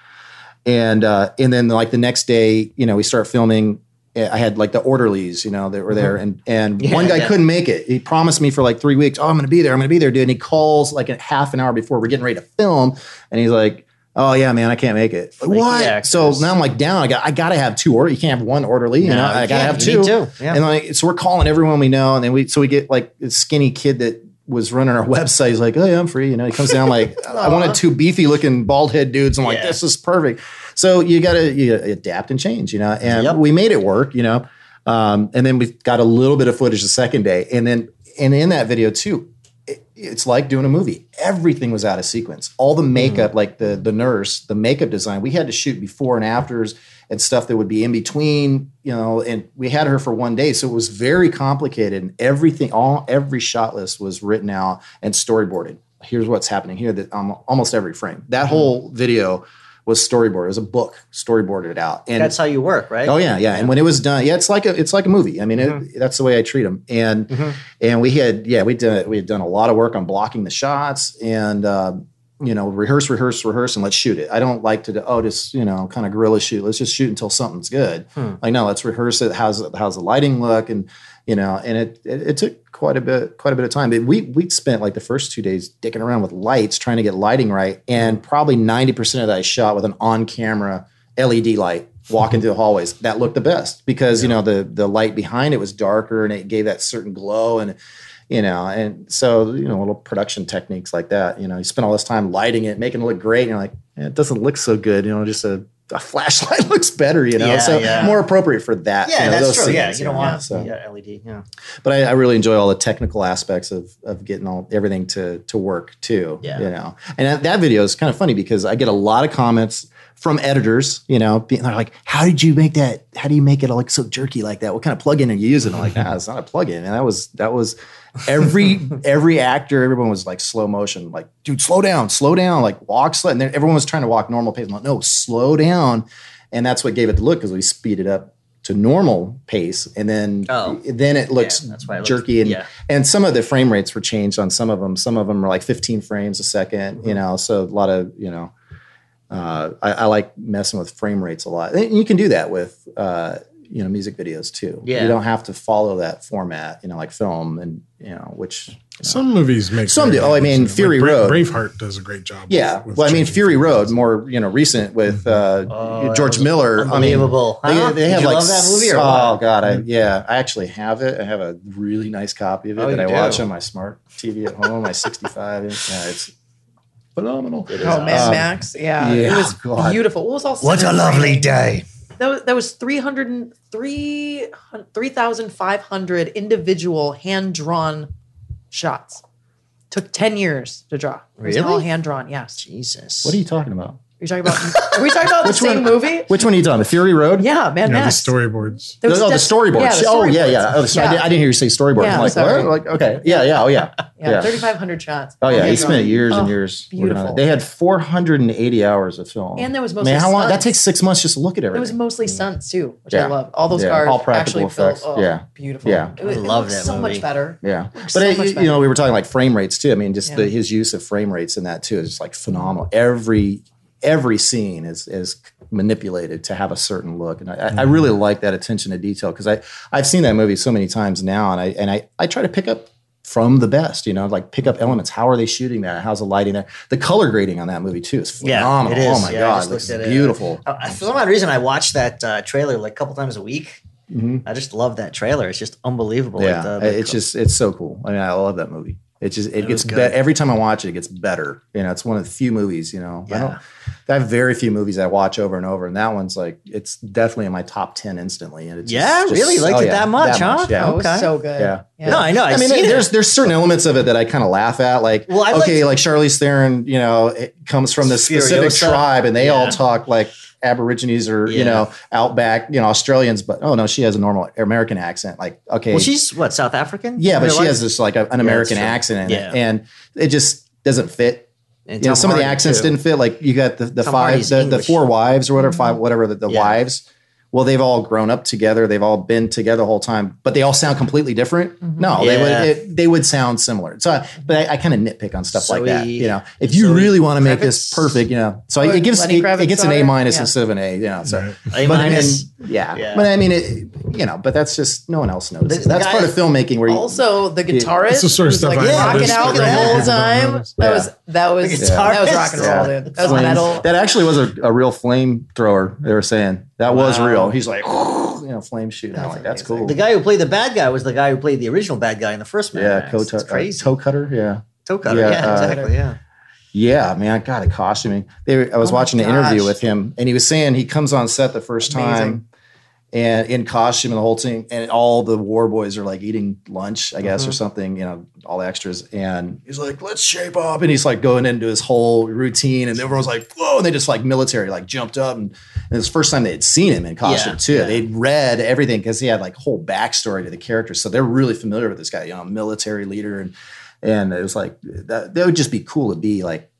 and uh, and then like the next day, you know, we start filming. I had like the orderlies, you know, that were there, and and Yeah, one guy yeah. couldn't make it. He promised me for like three weeks. Oh, I'm going to be there. I'm going to be there, dude. And he calls like a half an hour before we're getting ready to film, and he's like. Oh yeah, man, I can't make it. Like, what? yeah, so now I'm like down. I got I got to have two order. You can't have one orderly. You No, know, I got to have two. two, yeah. And like, so we're calling everyone we know, and then we so we get like this skinny kid that was running our website. He's like, "Oh yeah, I'm free." You know, he comes down like, "I wanted two beefy looking bald head dudes." I'm like. "This is perfect." So you got to you adapt and change, you know. And Yep. we made it work, you know. Um, and then we got a little bit of footage the second day, and then and in that video too, it- it's like doing a movie. Everything was out of sequence. All the makeup, like the the nurse, the makeup design, we had to shoot before and afters and stuff that would be in between, you know. And we had her for one day, so it was very complicated. And everything, all every shot list was written out and storyboarded. Here's what's happening here. That um, almost every frame. That whole video was storyboarded. It was a book storyboarded out. And That's how you work, right? Oh yeah, yeah. And when it was done, yeah, it's like a it's like a movie. I mean, it, mm-hmm. that's the way I treat them. And mm-hmm. and we had yeah we did we had done a lot of work on blocking the shots and um, you know rehearse rehearse rehearse and let's shoot it. I don't like to do, oh just you know kind of guerrilla shoot. Let's just shoot until something's good. Hmm. Like no, let's rehearse it. How's how's the lighting look and you know and it, it it took quite a bit quite a bit of time. But we we spent like the first two days dicking around with lights trying to get lighting right and probably ninety percent of that I shot with an on camera LED light walking through the hallways. That looked the best because you know the the light behind it was darker and it gave that certain glow and you know and so you know little production techniques like that. You know, you spend all this time lighting it, making it look great, and you're like, eh, it doesn't look so good. You know, just a, a flashlight looks better. You know, Yeah, so yeah. more appropriate for that. Yeah, you know, that's true. scenes, yeah, you don't want so. yeah, uh, LED. Yeah. But I, I really enjoy all the technical aspects of of getting all everything to to work too. Yeah. You know, and that, that video is kind of funny because I get a lot of comments from editors. You know, being they're like, "How did you make that? How do you make it look so jerky like that? What kind of plugin are you using?" I'm like, "Nah, it's not a plugin." And that was that was every every actor, everyone was like slow motion, like, "Dude, slow down, slow down, like walk slow." And then everyone was trying to walk normal pace. I'm like, "No, slow down," and that's what gave it the look because we speeded up to normal pace, and then Oh. then it looks Yeah, it looks- jerky and yeah. and some of the frame rates were changed on some of them. Some of them are like 15 frames a 2nd Mm-hmm. you know. So a lot of you know, uh, I, I like messing with frame rates a lot. And you can do that with uh, you know music videos too. Yeah. you don't have to follow that format, you know, like film and you know which. Some movies make Some do. Oh, I mean, use of. Fury Bra- Road. Braveheart does a great job. Yeah, with- with well, I mean, Fury frame Road, more you know, recent with uh, Oh, George was Miller. I mean, unbelievable. they, they Did have you like love that movie or oh? God, I, yeah, I actually have it. I have a really nice copy of it Oh, that I you watch on my smart TV at home, my 65 inch. Yeah, it's phenomenal. Oh, Mad Um, Max. Yeah, yeah, it was God. beautiful. What was all What a lovely frames? day. That was, that was 300, 3 3,500 individual hand drawn shots. Took 10 years to draw. It was Really? all hand drawn, yes. Jesus. What are you talking about? Are you talking about, are we talking about the same movie? Which one are you talking about? Fury Road? Yeah, Mad Yeah, the storyboards. There was- oh, the storyboards. yeah, the oh, yeah, yeah. storyboards. Oh, sorry, I, did, I didn't hear you say storyboards. Yeah, I'm like, sorry. what? Like, okay. Yeah, yeah. Oh, yeah. Yeah, 3,500 shots. Oh yeah, he Hand spent drawn. years and Oh, years. Beautiful. They had 480 hours of film, And there was Man, mostly how long? That takes six months just to look at everything. It everything. was mostly stunts too, which Yeah. I love. All those Yeah, cars all practical actually felt effects. oh, Yeah. beautiful. Yeah. it, was- I love looks that so movie. much better. Yeah, but so it, much you know, we were talking like frame rates too. I mean, just the, his use of frame rates in that too is just like phenomenal. Every every scene is is manipulated to have a certain look, and I, I Mm-hmm. really like that attention to detail because I I've seen that movie so many times now, and I and I I try to pick up from the best, you know, like pick up elements. How are they shooting that? How's the lighting there? The color grading on that movie too is phenomenal. Yeah, it is. Oh my Yeah, god, just it looks beautiful. Uh, for some odd reason, I watch that uh, trailer like a couple times a week. Mhm. I just love that trailer. It's just unbelievable. Yeah, the- the it's just it's so cool. I mean, I love that movie. It just it, It gets was better every time I watch it. It gets better. You know, it's one of the few movies. You know, I don't. I have very few movies I watch over and over, and that one's like it's definitely in my top ten instantly. And it's Yeah? Really? You liked oh, it that much, huh? Yeah. Oh, it was Okay. so good. Yeah. Yeah. No, I know. I I've mean, seen there's it. there's certain elements of it that I kind of laugh at, like Well, okay, like- like Charlize Theron, you know, it comes from this specific tribe, and they all talk like Aborigines or Yeah. you know outback, you know Australians, but oh no, she has a normal American accent. Like okay, Well, she's what South African. yeah, but she life? has this like an American true. accent in Yeah. it, and it just doesn't fit And you know, some of the accents too. didn't fit. Like you got the, the Tom five, the, the four wives or whatever, five, mm-hmm. whatever the, the Yeah. wives. Well, they've all grown up together. They've all been together the whole time, but they all sound completely different. Mm-hmm. No, they would it, they would sound similar. So, I, but I, I kind of nitpick on stuff like that. You know, if you Zoe really want to make this perfect, you know, so it gives it, it gets an A daughter? minus Yeah. instead of an A. You know, so A minus. and- yeah. Yeah. but I mean, it, you know, but that's just no one else knows. The- the that's guy- part of filmmaking where you, Also, the guitarist That's the sort of was stuff like I rocking out the whole time. notice. That Yeah. was that was The that was rock and roll, Yeah. dude. That was Flames. metal. That actually was a, a real flamethrower. They were saying that was Wow. real. He's like, you know, flame shooting. I'm That's like, that's cool. The guy who played the bad guy was the guy who played the original bad guy in the first movie. yeah, Max. toe, It's uh, crazy. toe cutter. Yeah, Toe cutter. Yeah, Yeah, uh, exactly. Yeah. yeah, man. God, the costuming. They, were- I was Oh my watching an interview gosh. with him, and he was saying he comes on set the first Amazing. time. And in costume and the whole team, and all the war boys are like eating lunch, I guess, or mm-hmm. something, you know, all the extras. And he's like, let's shape up. And he's like going into his whole routine. And everyone's like, whoa. And they just like military, like jumped up. And, and it was the first time they had seen him in costume Yeah, too. yeah. They'd read everything because he had like whole backstory to the character. So they're really familiar with this guy, you know, military leader. And, and it was like, that, that would just be cool to be like,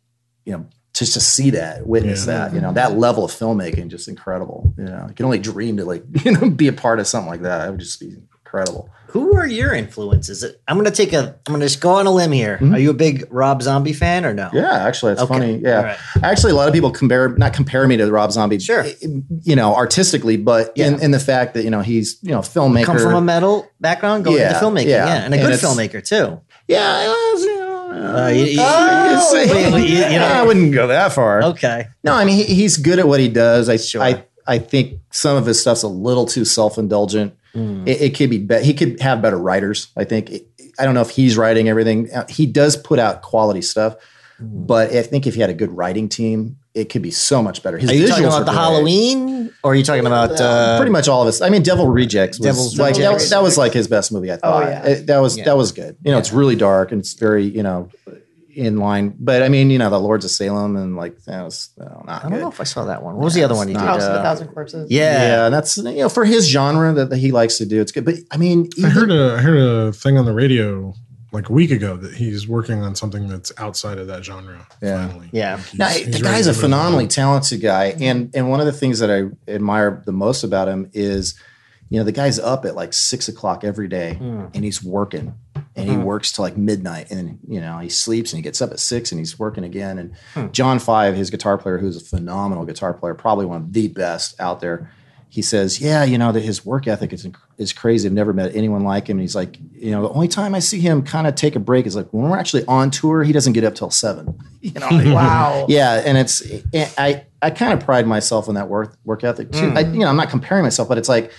you know, just to see that, witness Yeah. that, you know, that level of filmmaking, just incredible. You know, I can only dream to like, you know, be a part of something like that. It would just be incredible. Who are your influences? I'm going to take a. I'm going to just go on a limb here. Are you a big Rob Zombie fan or no? Mm-hmm. Yeah, actually, it's Okay. funny. Yeah, All right. actually, a lot of people compare not compare me to Rob Zombie, Sure. you know, artistically, but in, Yeah. in the fact that you know he's you know filmmaker. Come from a metal background, go Yeah, into filmmaking. yeah. Yeah, and a And good it's- filmmaker too. yeah, Uh, you- you- Oh, wait, wait, you- you know- I wouldn't go that far. Okay. No, I mean he, he's good at what he does. I, Sure. I I think some of his stuff's a little too self indulgent. Hmm. It, it could be, be he could have better writers. I think. I don't know if he's writing everything. He does put out quality stuff, Hmm. but I think if he had a good writing team, it could be so much better. His Are you talking about the great. Halloween, or are you talking about uh, Pretty much all of us. I mean, Devil Rejects was Devil's like that, Rejects. that was like his best movie. I thought yeah. It- that was Yeah. that was good. You know, it's really dark and it's very you know in line. But I mean, you know, the Lords of Salem and like that was well, not I don't good. know if I saw that one. What was the other one you did? House of a Uh, Thousand Corpses. yeah. Yeah, and that's you know for his genre that, that he likes to do. It's good, but I mean, I heard a I heard a thing on the radio like a week ago that he's working on something that's outside of that genre. Yeah. Finally, Yeah. Like, he's- Now, the guy's a phenomenally on. talented guy, and and one of the things that I admire the most about him is, you know, the guy's up at like six o'clock every day, Hmm. and he's working, and he works till like midnight, and then you know he sleeps and he gets up at six and he's working again. And Hmm. John Five, his guitar player, who's a phenomenal guitar player, probably one of the best out there. He says, "Yeah, you know that his work ethic is is crazy. I've never met anyone like him." And he's like, "You know, the only time I see him kind of take a break is like when we're actually on tour. He doesn't get up till seven. You know, like, Wow. yeah, and it's eh, I I kind of pride myself on that work work ethic too. Hmm. I, you know, I'm not comparing myself, but it's like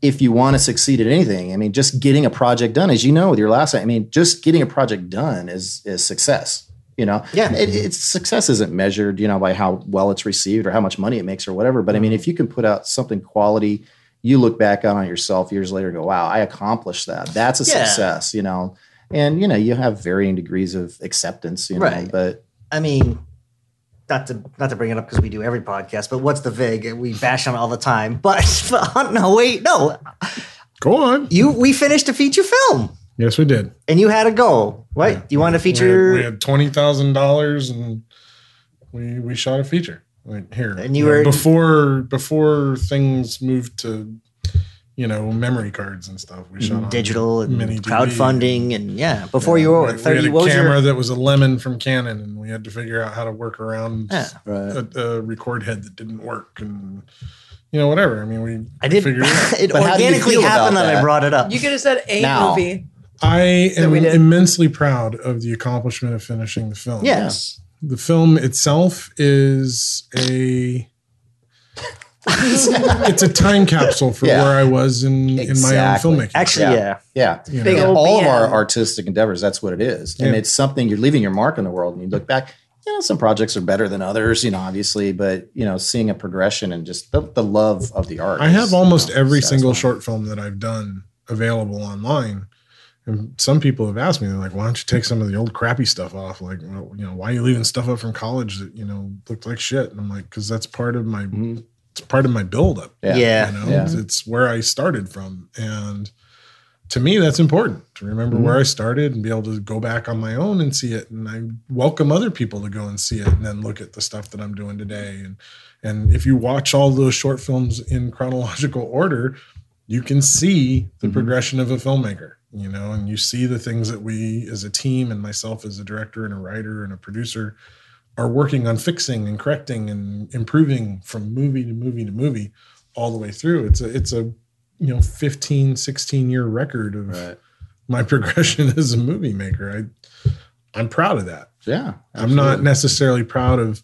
if you want to succeed at anything, I mean, just getting a project done, as you know, with your last, I mean, just getting a project done is is success. You know, Yeah. it, mm-hmm. it's success isn't measured, you know, by how well it's received or how much money it makes or whatever. But I mean, mm-hmm. if you can put out something quality, you look back on it yourself years later and go, "Wow, I accomplished that. That's a Yeah. success." You know, and you know, you have varying degrees of acceptance. You know, Right. but I mean, not to not to bring it up because we do every podcast, but what's the vig? We bash on all the time. But, but no, wait, no. Go on. You we finished a feature film Yes, we did. and you had a goal. What? You wanted to feature we had twenty thousand dollars and we we shot a feature. Like here. And you know, were- before before things moved to you know memory cards and stuff. We shot on digital and mini DV. crowdfunding and yeah. Before you were had- what, we had a what camera your that was a lemon from Canon, and we had to figure out how to work around Yeah. Right. a, a record head that didn't work, and you know whatever. I mean, we I did figured it out. it But how do you organically happened that I brought it up. You could have said a Now. movie. I am immensely proud of the accomplishment of finishing the film. yes. The film itself is a it's a time capsule for Yeah. where I was in in my own filmmaking. Actually, Yeah. yeah. Yeah. You Big know? old all of our artistic endeavors, that's what it is. And Yeah. it's something you're leaving your mark on the world and you look back, you know, some projects are better than others, you know, obviously, but you know, seeing a progression and just the, the love of the art. I have almost you know, every single short film that I've done available online. And some people have asked me, they're like, why don't you take some of the old crappy stuff off? Like, well, you know, why are you leaving stuff up from college that, you know, looked like shit? And I'm like, because that's part of my, it's part of my buildup. Yeah. Yeah. You know, Yeah. It's, it's where I started from. And to me, that's important to remember Mm-hmm. where I started and be able to go back on my own and see it. And I welcome other people to go and see it and then look at the stuff that I'm doing today. And and if you watch all those short films in chronological order, you can see Mm-hmm. the progression of a filmmaker, you know, and you see the things that we as a team and myself as a director and a writer and a producer are working on fixing and correcting and improving from movie to movie to movie all the way through. It's a it's a you know 15 16 year record of my progression as a movie maker. I I'm proud of that. Yeah. I'm not necessarily proud of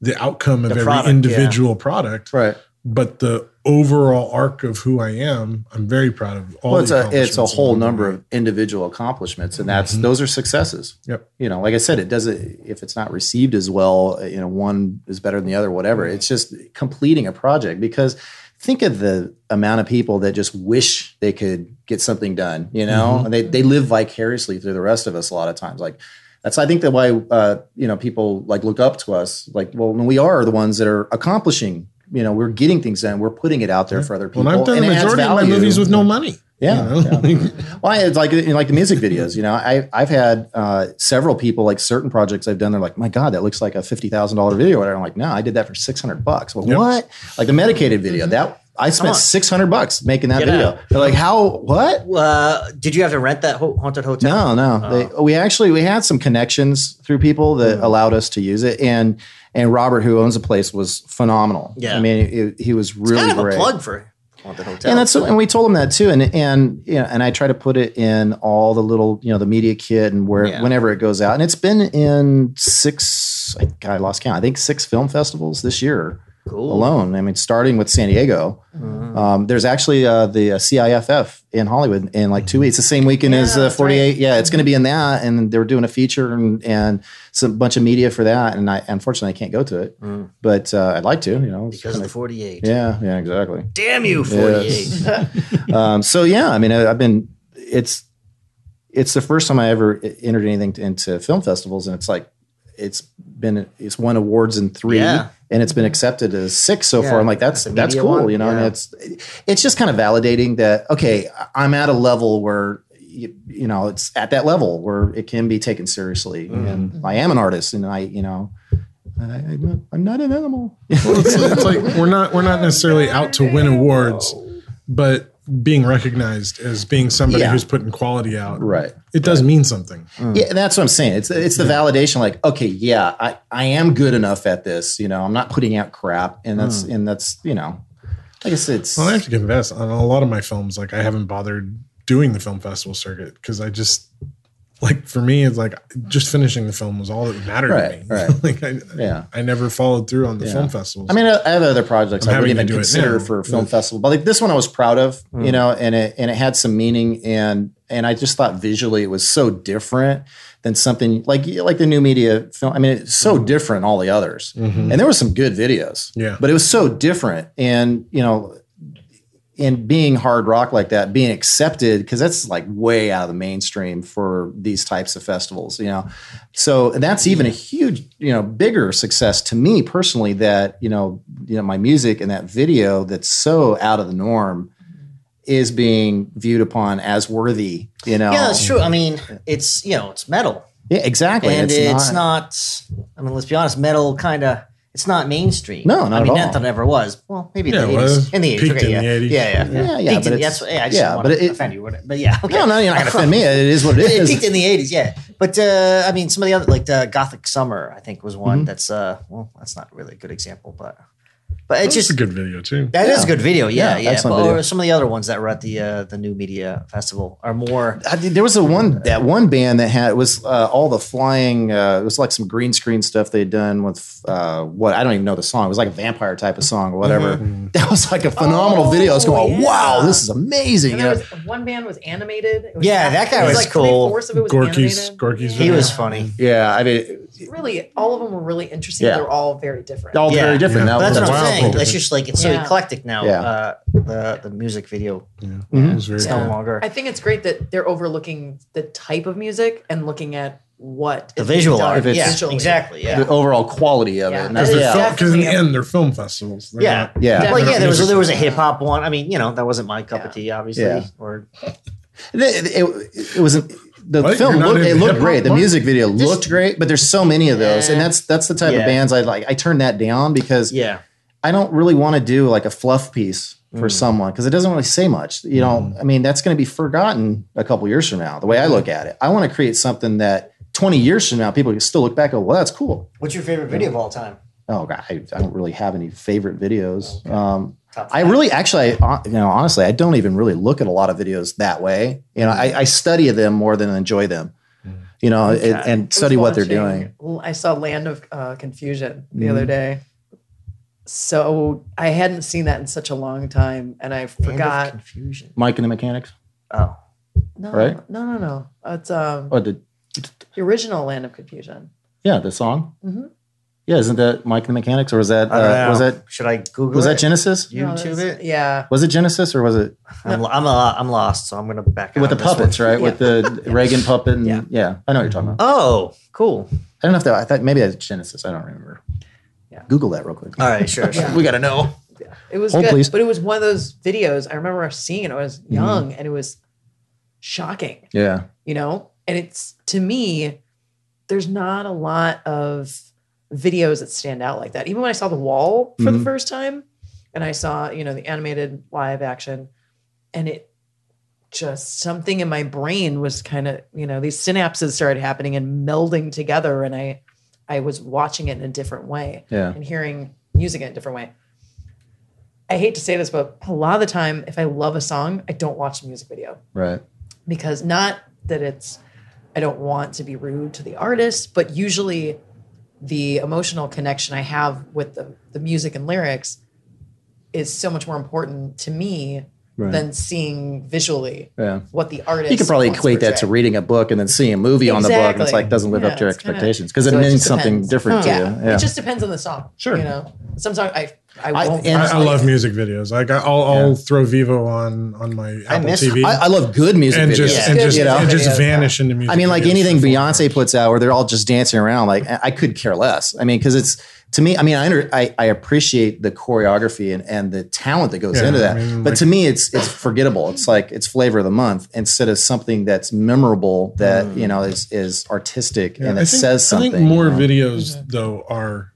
the outcome of The every product, individual product, Right. But the overall arc of who I am, I'm very proud of all. Well, it's the a it's a whole number of individual accomplishments, and that's those are successes. Yep. You know, like I said, it doesn't if it's not received as well. You know, one is better than the other. Whatever. It's just completing a project because think of the amount of people that just wish they could get something done. You know, and they they live vicariously through the rest of us a lot of times. Like that's I think that why uh, you know people like look up to us. Like, well, we are the ones that are accomplishing. You know, we're getting things done. We're putting it out there for other people. Well, I've done and the it majority of my movies with no money. Yeah, you know? yeah. well, it's like like the music videos. You know, I I've had uh, several people like certain projects I've done. They're like, my God, that looks like a fifty thousand dollar video. And I'm like, no, I did that for six hundred bucks. Well, Yep. what? Like the medicated video that I spent on. six hundred bucks making that Get video. out. They're like, how? What? Uh, did you have to rent that ho- haunted hotel? No, no. They, we actually we had some connections through people that Hmm. allowed us to use it, and and Robert, who owns the place, was phenomenal. Yeah. I mean, it, he was really kind of great. a plug for haunted hotel. And that's and we told him that too, and and you know, and I try to put it in all the little you know the media kit and where Yeah. whenever it goes out, and it's been in six. I, God, I lost count. I think six film festivals this year Cool. alone. I mean, starting with San Diego. Um, there's actually uh, the uh, CIFF in Hollywood in like two weeks, the same weekend as uh, that's 48. Yeah, it's going to be in that, and they're doing a feature and and some bunch of media for that. And I unfortunately I can't go to it, but uh, I'd like to. You know, because of kinda- the 48. yeah, yeah, exactly. Damn you, 48. Yes. um, so yeah, I mean, I, I've been. It's it's the first time I ever entered anything to, into film festivals, and it's like it's been it's won awards in three, Yeah. And it's been accepted as six so Yeah, far. I'm like, that's the that's cool, one, you know. And yeah. it's it's just kind of validating that okay, I'm at a level where. You, you know, it's at that level where it can be taken seriously, Mm-hmm. and I am an artist, and I, you know, I, I'm, not, I'm not an animal. Well, it's, it's like we're not we're not necessarily out to win awards, but being recognized as being somebody Yeah. who's putting quality out, Right. It does mean something. Mm. Yeah, that's what I'm saying. It's it's the validation. Like, okay, yeah, I, I am good enough at this. You know, I'm not putting out crap, and that's mm. and that's you know, I guess it's Well, I have to confess, on a lot of my films, like I haven't bothered doing the film festival circuit because I just like for me, it's like just finishing the film was all that mattered Right, to me. right. like I, Yeah. I never followed through on the Yeah. film festivals. I mean, I have other projects I'm I wouldn't having to even consider for a film but- festival, but like this one, I was proud of, Mm. you know, and it and it had some meaning, and and I just thought visually it was so different than something like like the new media film. I mean, it's so different all the others, and there were some good videos, Mm-hmm. Yeah. but it was so different, and you know. And being hard rock like that, being accepted, because that's like way out of the mainstream for these types of festivals, you know. So that's even a huge, you know, bigger success to me personally. That you know, you know, my music and that video that's so out of the norm is being viewed upon as worthy. You know, Yeah, that's true. I mean, it's, you know, it's metal. Yeah, exactly. and it's, not, I mean, let's be honest, metal kind of, it's not mainstream. No, not I at mean, all. not that it ever was. Well, maybe in Yeah, the it 80s. was. In the 80s. Peaked okay, in the yeah. 80s. Yeah, yeah. Yeah, yeah, Peaked but in, it's- that's, yeah, I just yeah, don't want but to it- offend you. But yeah, okay. no, no, you're not going to offend me. It is what it it is. peaked in the 80s, yeah. But uh, I mean, some of the other, like uh, Gothic Summer, I think was Mm-hmm. one that's, uh, well, that's not really a good example, but but it's it's just a good video too. That is Yeah. a good video, yeah, Yeah, yeah. But, or some of the other ones that were at the uh, the new media festival are more. I there was a one that one band that had it was uh, all the flying. Uh, it was like some green screen stuff they'd done with uh, what I don't even know the song. It was like a vampire type of song or whatever. That was like a phenomenal video. I was going, yeah. wow, this is amazing. And you know? was one band was animated. It was Yeah, that guy it was like cool. Three-fourths of it was Gorky's animated. Gorky's He was funny. yeah, I mean, Really, all of them were really interesting. Yeah. They're all very different. all Yeah. very different. Yeah. That that's what I'm saying. video. It's just like it's so eclectic now. Yeah. Uh, the the music video Yeah, Mm-hmm. it is cool. no longer I think it's great that they're overlooking the type of music and looking at what the is being visual art. Yeah, visually. exactly. Yeah. the overall quality of Yeah. it. Because yeah. Because in the end, they're film festivals. They're Yeah. not- yeah. Well, yeah, there was Music- there was a hip hop one. I mean, you know, that wasn't my cup of tea, obviously. Yeah. Or It, it, it wasn't the What? film looked, it looked hip-hop, great. The Mark? music video looked great, but there's so many of those, and that's that's the type Yeah. of bands I like. I turn that down because Yeah. I don't really want to do like a fluff piece for Mm. someone because it doesn't really say much. You know, I mean, that's going to be forgotten a couple years from now. The way I look at it, I want to create something that 20 years from now people can still look back and go, "Well, that's cool." What's your favorite video of all time? Oh God, I, I don't really have any favorite videos. Um, Top I really, actually, I, you know, honestly, I don't even really look at a lot of videos that way. You know, I, I study them more than enjoy them. You know, and- Okay. and I was study what they're doing. I saw Land of uh, Confusion the Mhm. other day. So I hadn't seen that in such a long time, and I Land of forgot. confusion. Mike and the Mechanics, Oh, No, right? no, no, no. It's um, or the the original Land of Confusion. yeah, the song. Mhm. Yeah, isn't that Mike and the Mechanics, or was that uh, was that Should I Google was it? that Genesis? YouTube that's- it? Yeah. Was it Genesis or was it I'm, I'm, uh, I'm lost, so I'm gonna back with the of this one. puppets? Right, with the Reagan puppet. And, yeah. Yeah. I know what you're talking about. Oh, cool. I don't know if that. I thought maybe that's Genesis. I don't remember. Yeah. Google that real quick. All right, sure, sure. We got to know. It was Hold, good, please. but it was one of those videos. I remember seeing it. I was Mm-hmm. young, and it was shocking. Yeah. You know, and it's to me, there's not a lot of videos that stand out like that. Even when I saw The Wall for Mhm. the first time, and I saw you know the animated live action, and it just something in my brain was kind of you know these synapses started happening and melding together, and I I was watching it in a different way Yeah. and hearing music in a different way. I hate to say this, but a lot of the time, if I love a song, I don't watch the music video Right. because not that it's, I don't want to be rude to the artist, but usually the emotional connection I have with the, the music and lyrics is so much more important to me Right. than seeing visually Yeah. what the artist. You could probably equate that to reading a book and then seeing a movie on the book. And it's like doesn't live Yeah, up to your expectations because it means something depends. different Yeah. to you. Yeah. It just depends on the song. Sure. You know, some song I I I- won't. I, I love music videos. Like I- I'll, I'll throw Vevo on on my Apple miss- TV I, I love good music and videos. just and Good just, you know? and just videos, vanish into music. I mean, like anything for Beyonce hours. puts out where they're all just dancing around, like I I could care less. I mean, because it's to me, I mean, I, under, I I appreciate the choreography and, and the talent that goes Yeah, into that. I mean, but like- to me, it's it's forgettable. It's like it's flavor of the month instead of something that's memorable that mm. you know is is artistic Yeah, and I it think- says something. I think more you know? videos though are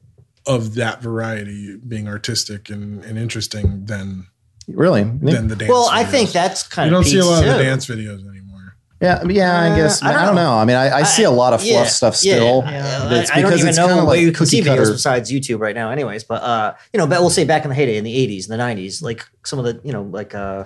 of that variety being artistic and, and interesting than really. than the dance. Well, I think that's kind you of you don't see a lot of the dance videos anymore. Yeah, yeah, I Uh, guess. I I don't don't, know. know. I mean, I, I see a lot of fluff yeah, stuff still. Yeah. That's I, I don't even it's know kinda where like you can see cookie videos cutter. besides YouTube right now, anyways. But uh, you know, but we'll say back in the heyday in the '80s and the '90s, like some of the you know, like uh,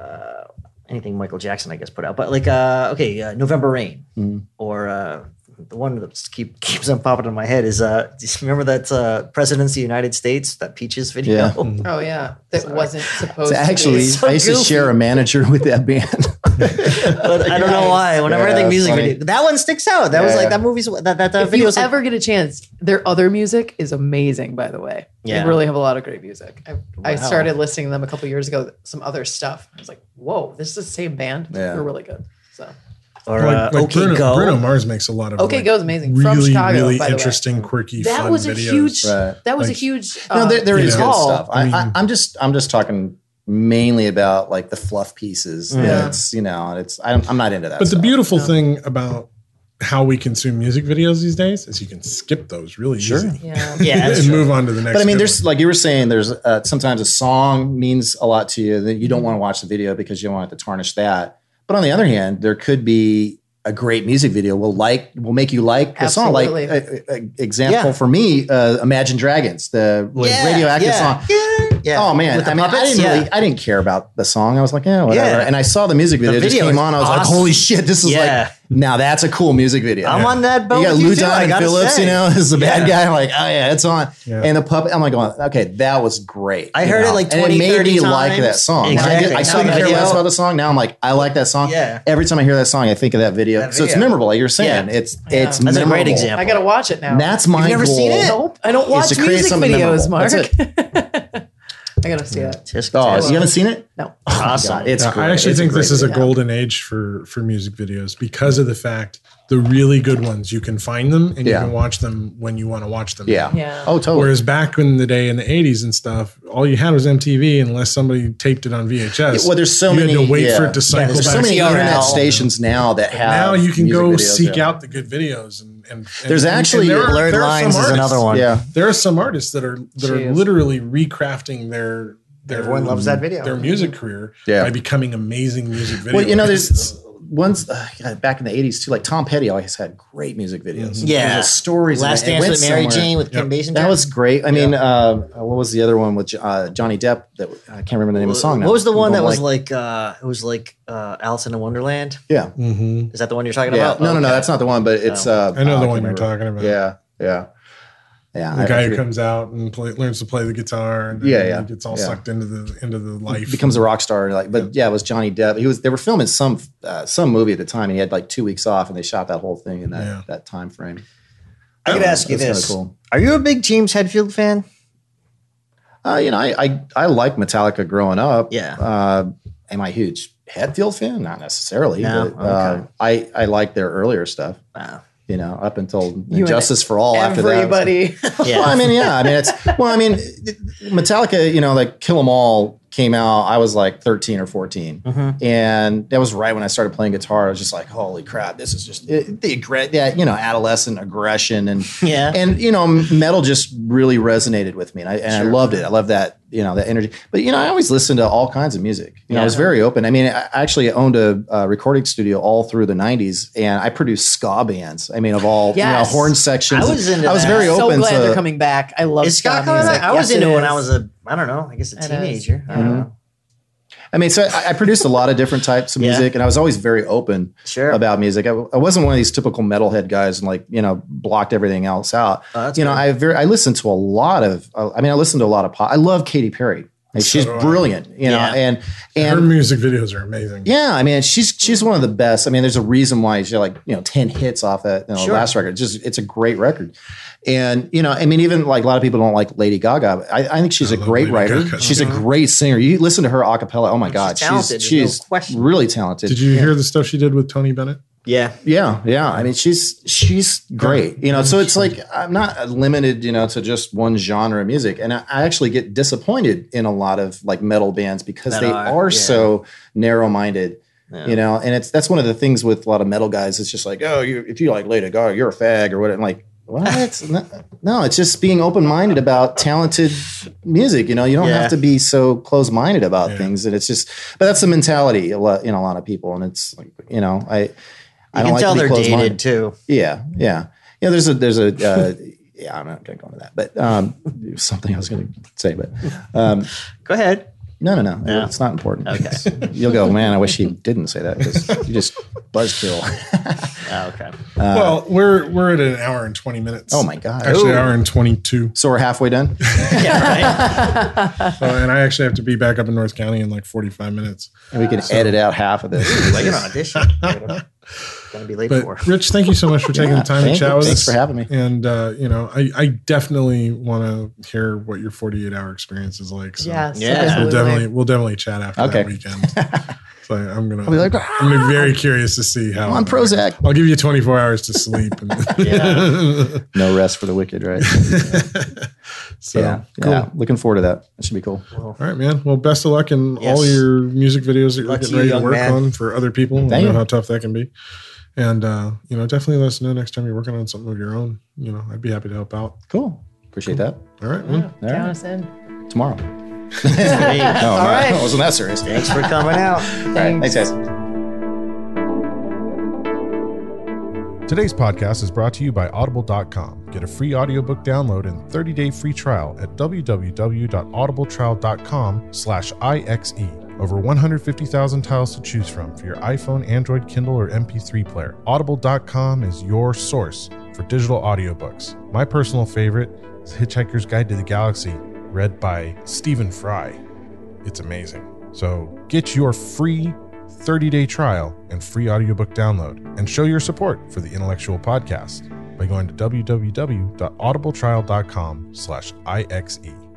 uh, anything Michael Jackson, I guess, put out. But like, uh, okay, uh, November Rain, Mm-hmm. or uh, the one that keep keeps on popping in my head is uh, do you remember that uh, Presidents of the United States that Peaches video? Yeah. Oh yeah, that wasn't supposed. So to actually, be. so I used to share a manager with that band. but I don't know why. Whenever I think music funny. video, that one sticks out. That was like yeah. that movie's that that uh, if video you was like, ever get a chance, their other music is amazing. By the way, Yeah. they really have a lot of great music. I, I started listening to them a couple years ago. Some other stuff. I was like, whoa, this is the same band. Yeah. They're really good. So or Like, uh, like okay Bruno, go. Bruno Mars makes a lot of Okay like, Go is amazing. Really, From Chicago, really by the way. interesting, quirky, that fun was a videos. huge. Right. That was a Like- huge. no, there, there is Yeah. good stuff. I, I mean- I, I'm just, I'm just talking mainly about like the fluff pieces. Yeah. It's you know, it's I'm, I'm not into that. But the stuff. beautiful thing about how we consume music videos these days is you can skip those really Sure. easy Yeah. Yeah, and true. move on to the next. But I mean, there's one. like you were saying, there's uh, sometimes a song means a lot to you that you don't want to watch the video because you don't want it to tarnish that. But on the other hand, there could be a great music video will like will make you like the song. Like Absolutely. uh, uh, example Yeah. for me, uh, Imagine Dragons, the Yeah, radioactive yeah, song. Yeah, yeah. Oh man, I mean, I didn't Yeah. really, I didn't care about the song. I was like, yeah, whatever. Yeah. And I saw the music video, it just came on. I was like, holy shit, this is Yeah. like, now that's a cool music video. I'm on that boat. You got with Lou Diamond Phillips, say. you know, is the bad guy. I'm like, oh yeah, it's on. Yeah. And the puppet, I'm like going, okay, that was great. I you heard it know? like and 20, it made 30 me like that song. Exactly. I, did, I Now still the care less about the song. Now I'm like, I like that song. Yeah. Every time I hear that song, I think of that video. That So it's memorable, like you're saying. Yeah. It's Yeah. it's That's a great example. I gotta watch it now. That's my never goal. seen it? nope. I don't watch music videos. Mark. That's I gotta see it. Tisk, Oh, tisk. you haven't seen it? No. Oh, Awesome. God, it's Yeah, great. I actually It's a think great this is a golden age for for music videos because of the fact the really good ones, you can find them and Yeah. you can watch them when you want to watch them. Yeah. Yeah. Oh, totally. Whereas back in the day in the 80s and stuff, all you had was MTV unless somebody taped it on VHS. well, there's so you many. had to wait yeah. for it to cycle there's back. so many TRL. internet stations now that have. now you can music go videos, seek yeah. out the good videos and, and, and There's and- and actually there are- Blurred there Lines some is another one. Yeah. There are some artists that are that are Jeez. literally recrafting their their Everyone loves that video. their music career Yeah. by becoming amazing music videos. Well, you know, there's ones uh, God, back in the '80s too. Like Tom Petty always had great music videos. Yeah. There's stories. Last and Dance with Mary somewhere. Jane with Kim Basinger. That was great. I mean, uh, what was the other one with uh, Johnny Depp? That I can't remember the name of the song. Now. What was the one I'm that was like- like? uh It was like uh Alice in Wonderland. Yeah, Mhm. Is that the one you're talking yeah. about? No, no, no. Okay. That's not the one. But it's. Uh, I know oh, the can't one you're talking about. Yeah, yeah, yeah. the I- guy I who comes out and play, learns to play the guitar and then Yeah, yeah, he gets all yeah. sucked into the into the life. becomes a rock star. Like, but yeah, it was Johnny Depp. He was. They were filming some uh, some movie at the time, and he had like two weeks off, and they shot that whole thing in that Yeah. that time frame. I could ask you this: cool. Are you a big James Hetfield fan? Uh, you know, I, I I like Metallica growing up. Yeah. Uh, am I huge Hetfield fan? Not necessarily. No? But, uh, I I like their earlier stuff. Wow. You know, up until and Justice for All. After that, Everybody. Yeah. Well, I mean, yeah. I mean, it's well. I mean, Metallica. You know, like Kill 'Em All came out. I was like thirteen or 14 Mm-hmm. and that was right when I started playing guitar. I was just like, "Holy crap! This is just it, the aggre- that you know adolescent aggression and Yeah. and you know metal just really resonated with me, and I and I loved it. I love that you know that energy. But you know, I always listened to all kinds of music. You know, I was very open. I mean, I actually owned a, uh recording studio all through the '90s, and I produced ska bands. I mean, of all Yes. you know horn sections. I was into I was that. very so open glad to they're coming back. I love Is ska Scott music. I was Yes, into it when I was a I don't know. I guess a It is. teenager. I don't Mm-hmm. know. I mean, so I, I produced a lot of different types of Yeah. music, and I was always very open Sure. about music. I, I wasn't one of these typical metalhead guys and like you know blocked everything else out. Oh, that's you know. I very I listened to a lot of. Uh, I mean, I listened to a lot of pop. I love Katy Perry. Like, she's do I. brilliant. You know, Yeah. and Her music videos are amazing. yeah, I mean, she's she's one of the best. I mean, there's a reason why she had like you know ten hits off that you know, Sure. last record. It's just it's a great record. And you know, I mean, even like a lot of people don't like Lady Gaga. but I, I think she's I a great Lady writer. Gaga. She's a mm-hmm. great singer. You listen to her a cappella. Oh my god, talented, she's there's no she's really talented. Did you hear the stuff she did with Tony Bennett? Yeah. Yeah, yeah. I mean, she's she's great. You know, so it's like I'm not limited, you know, to just one genre of music, and I, I actually get disappointed in a lot of like metal bands because That they are, are, yeah. so narrow minded. You know, and it's that's one of the things with a lot of metal guys. It's just like, oh, you, if you like Lady Gaga, you're a fag or what? I'm like, what? no, no, it's just being open minded about talented music. You know, you don't Yeah. have to be so close minded about Yeah. things, and it's just, but that's the mentality a lot, in a lot of people, and it's like, you know, I. I don't can like tell to be they're dated too. Yeah, yeah, yeah. There's a there's a uh, yeah. I'm not going to go into that, but um, it something I was going to say, but um, Go ahead. no, no, no. Yeah. It's not important. Okay. It's- you'll go, man. I wish he didn't say that because you just buzzkill. Oh, okay. well, we're we're at an hour and twenty minutes. oh my god. Actually, Ooh. hour and twenty two. So we're halfway done. Yeah, right. and I actually have to be back up in North County in like forty five minutes. And we can edit out half of this. like an audition. Gonna be late But for. Rich, thank you so much for taking Yeah, the time to chat you. with Thanks us. for having me. And uh, you know, I, I definitely want to hear what your forty eight hour experience is like. So Yes. Yeah. we'll definitely we'll definitely chat after Okay. that weekend. so I'm gonna I'll be like, I'm gonna be very curious to see how I'm on Prozac. I'll give you 24 hours to sleep. And No rest for the wicked, right? so yeah, cool. yeah. Looking forward to that. That should be cool. All right, man. Well, best of luck in Yes. all your music videos that you're Luck to getting you, ready to work man. on for other people. I Thank know you. how tough that can be. And uh, you know, definitely let us know next time you're working on something of your own. You know, I'd be happy to help out. Cool. Appreciate that. All right, man. All Count right. us in. Tomorrow. Hey, No, All no. I wasn't that serious. Thanks for coming out. All right. Thanks, guys. Today's podcast is brought to you by Audible.com. Get a free audiobook download and 30-day free trial at www.audibletrial.com slash IXE. Over 150,000 tiles to choose from for your iPhone, Android, Kindle, or MP3 player. Audible.com is your source for digital audiobooks. My personal favorite is Hitchhiker's Guide to the Galaxy, read by Stephen Fry. It's amazing. So get your free 30-day trial and free audiobook download and show your support for the intellexual podcast by going to www.audibletrial.com slash ixe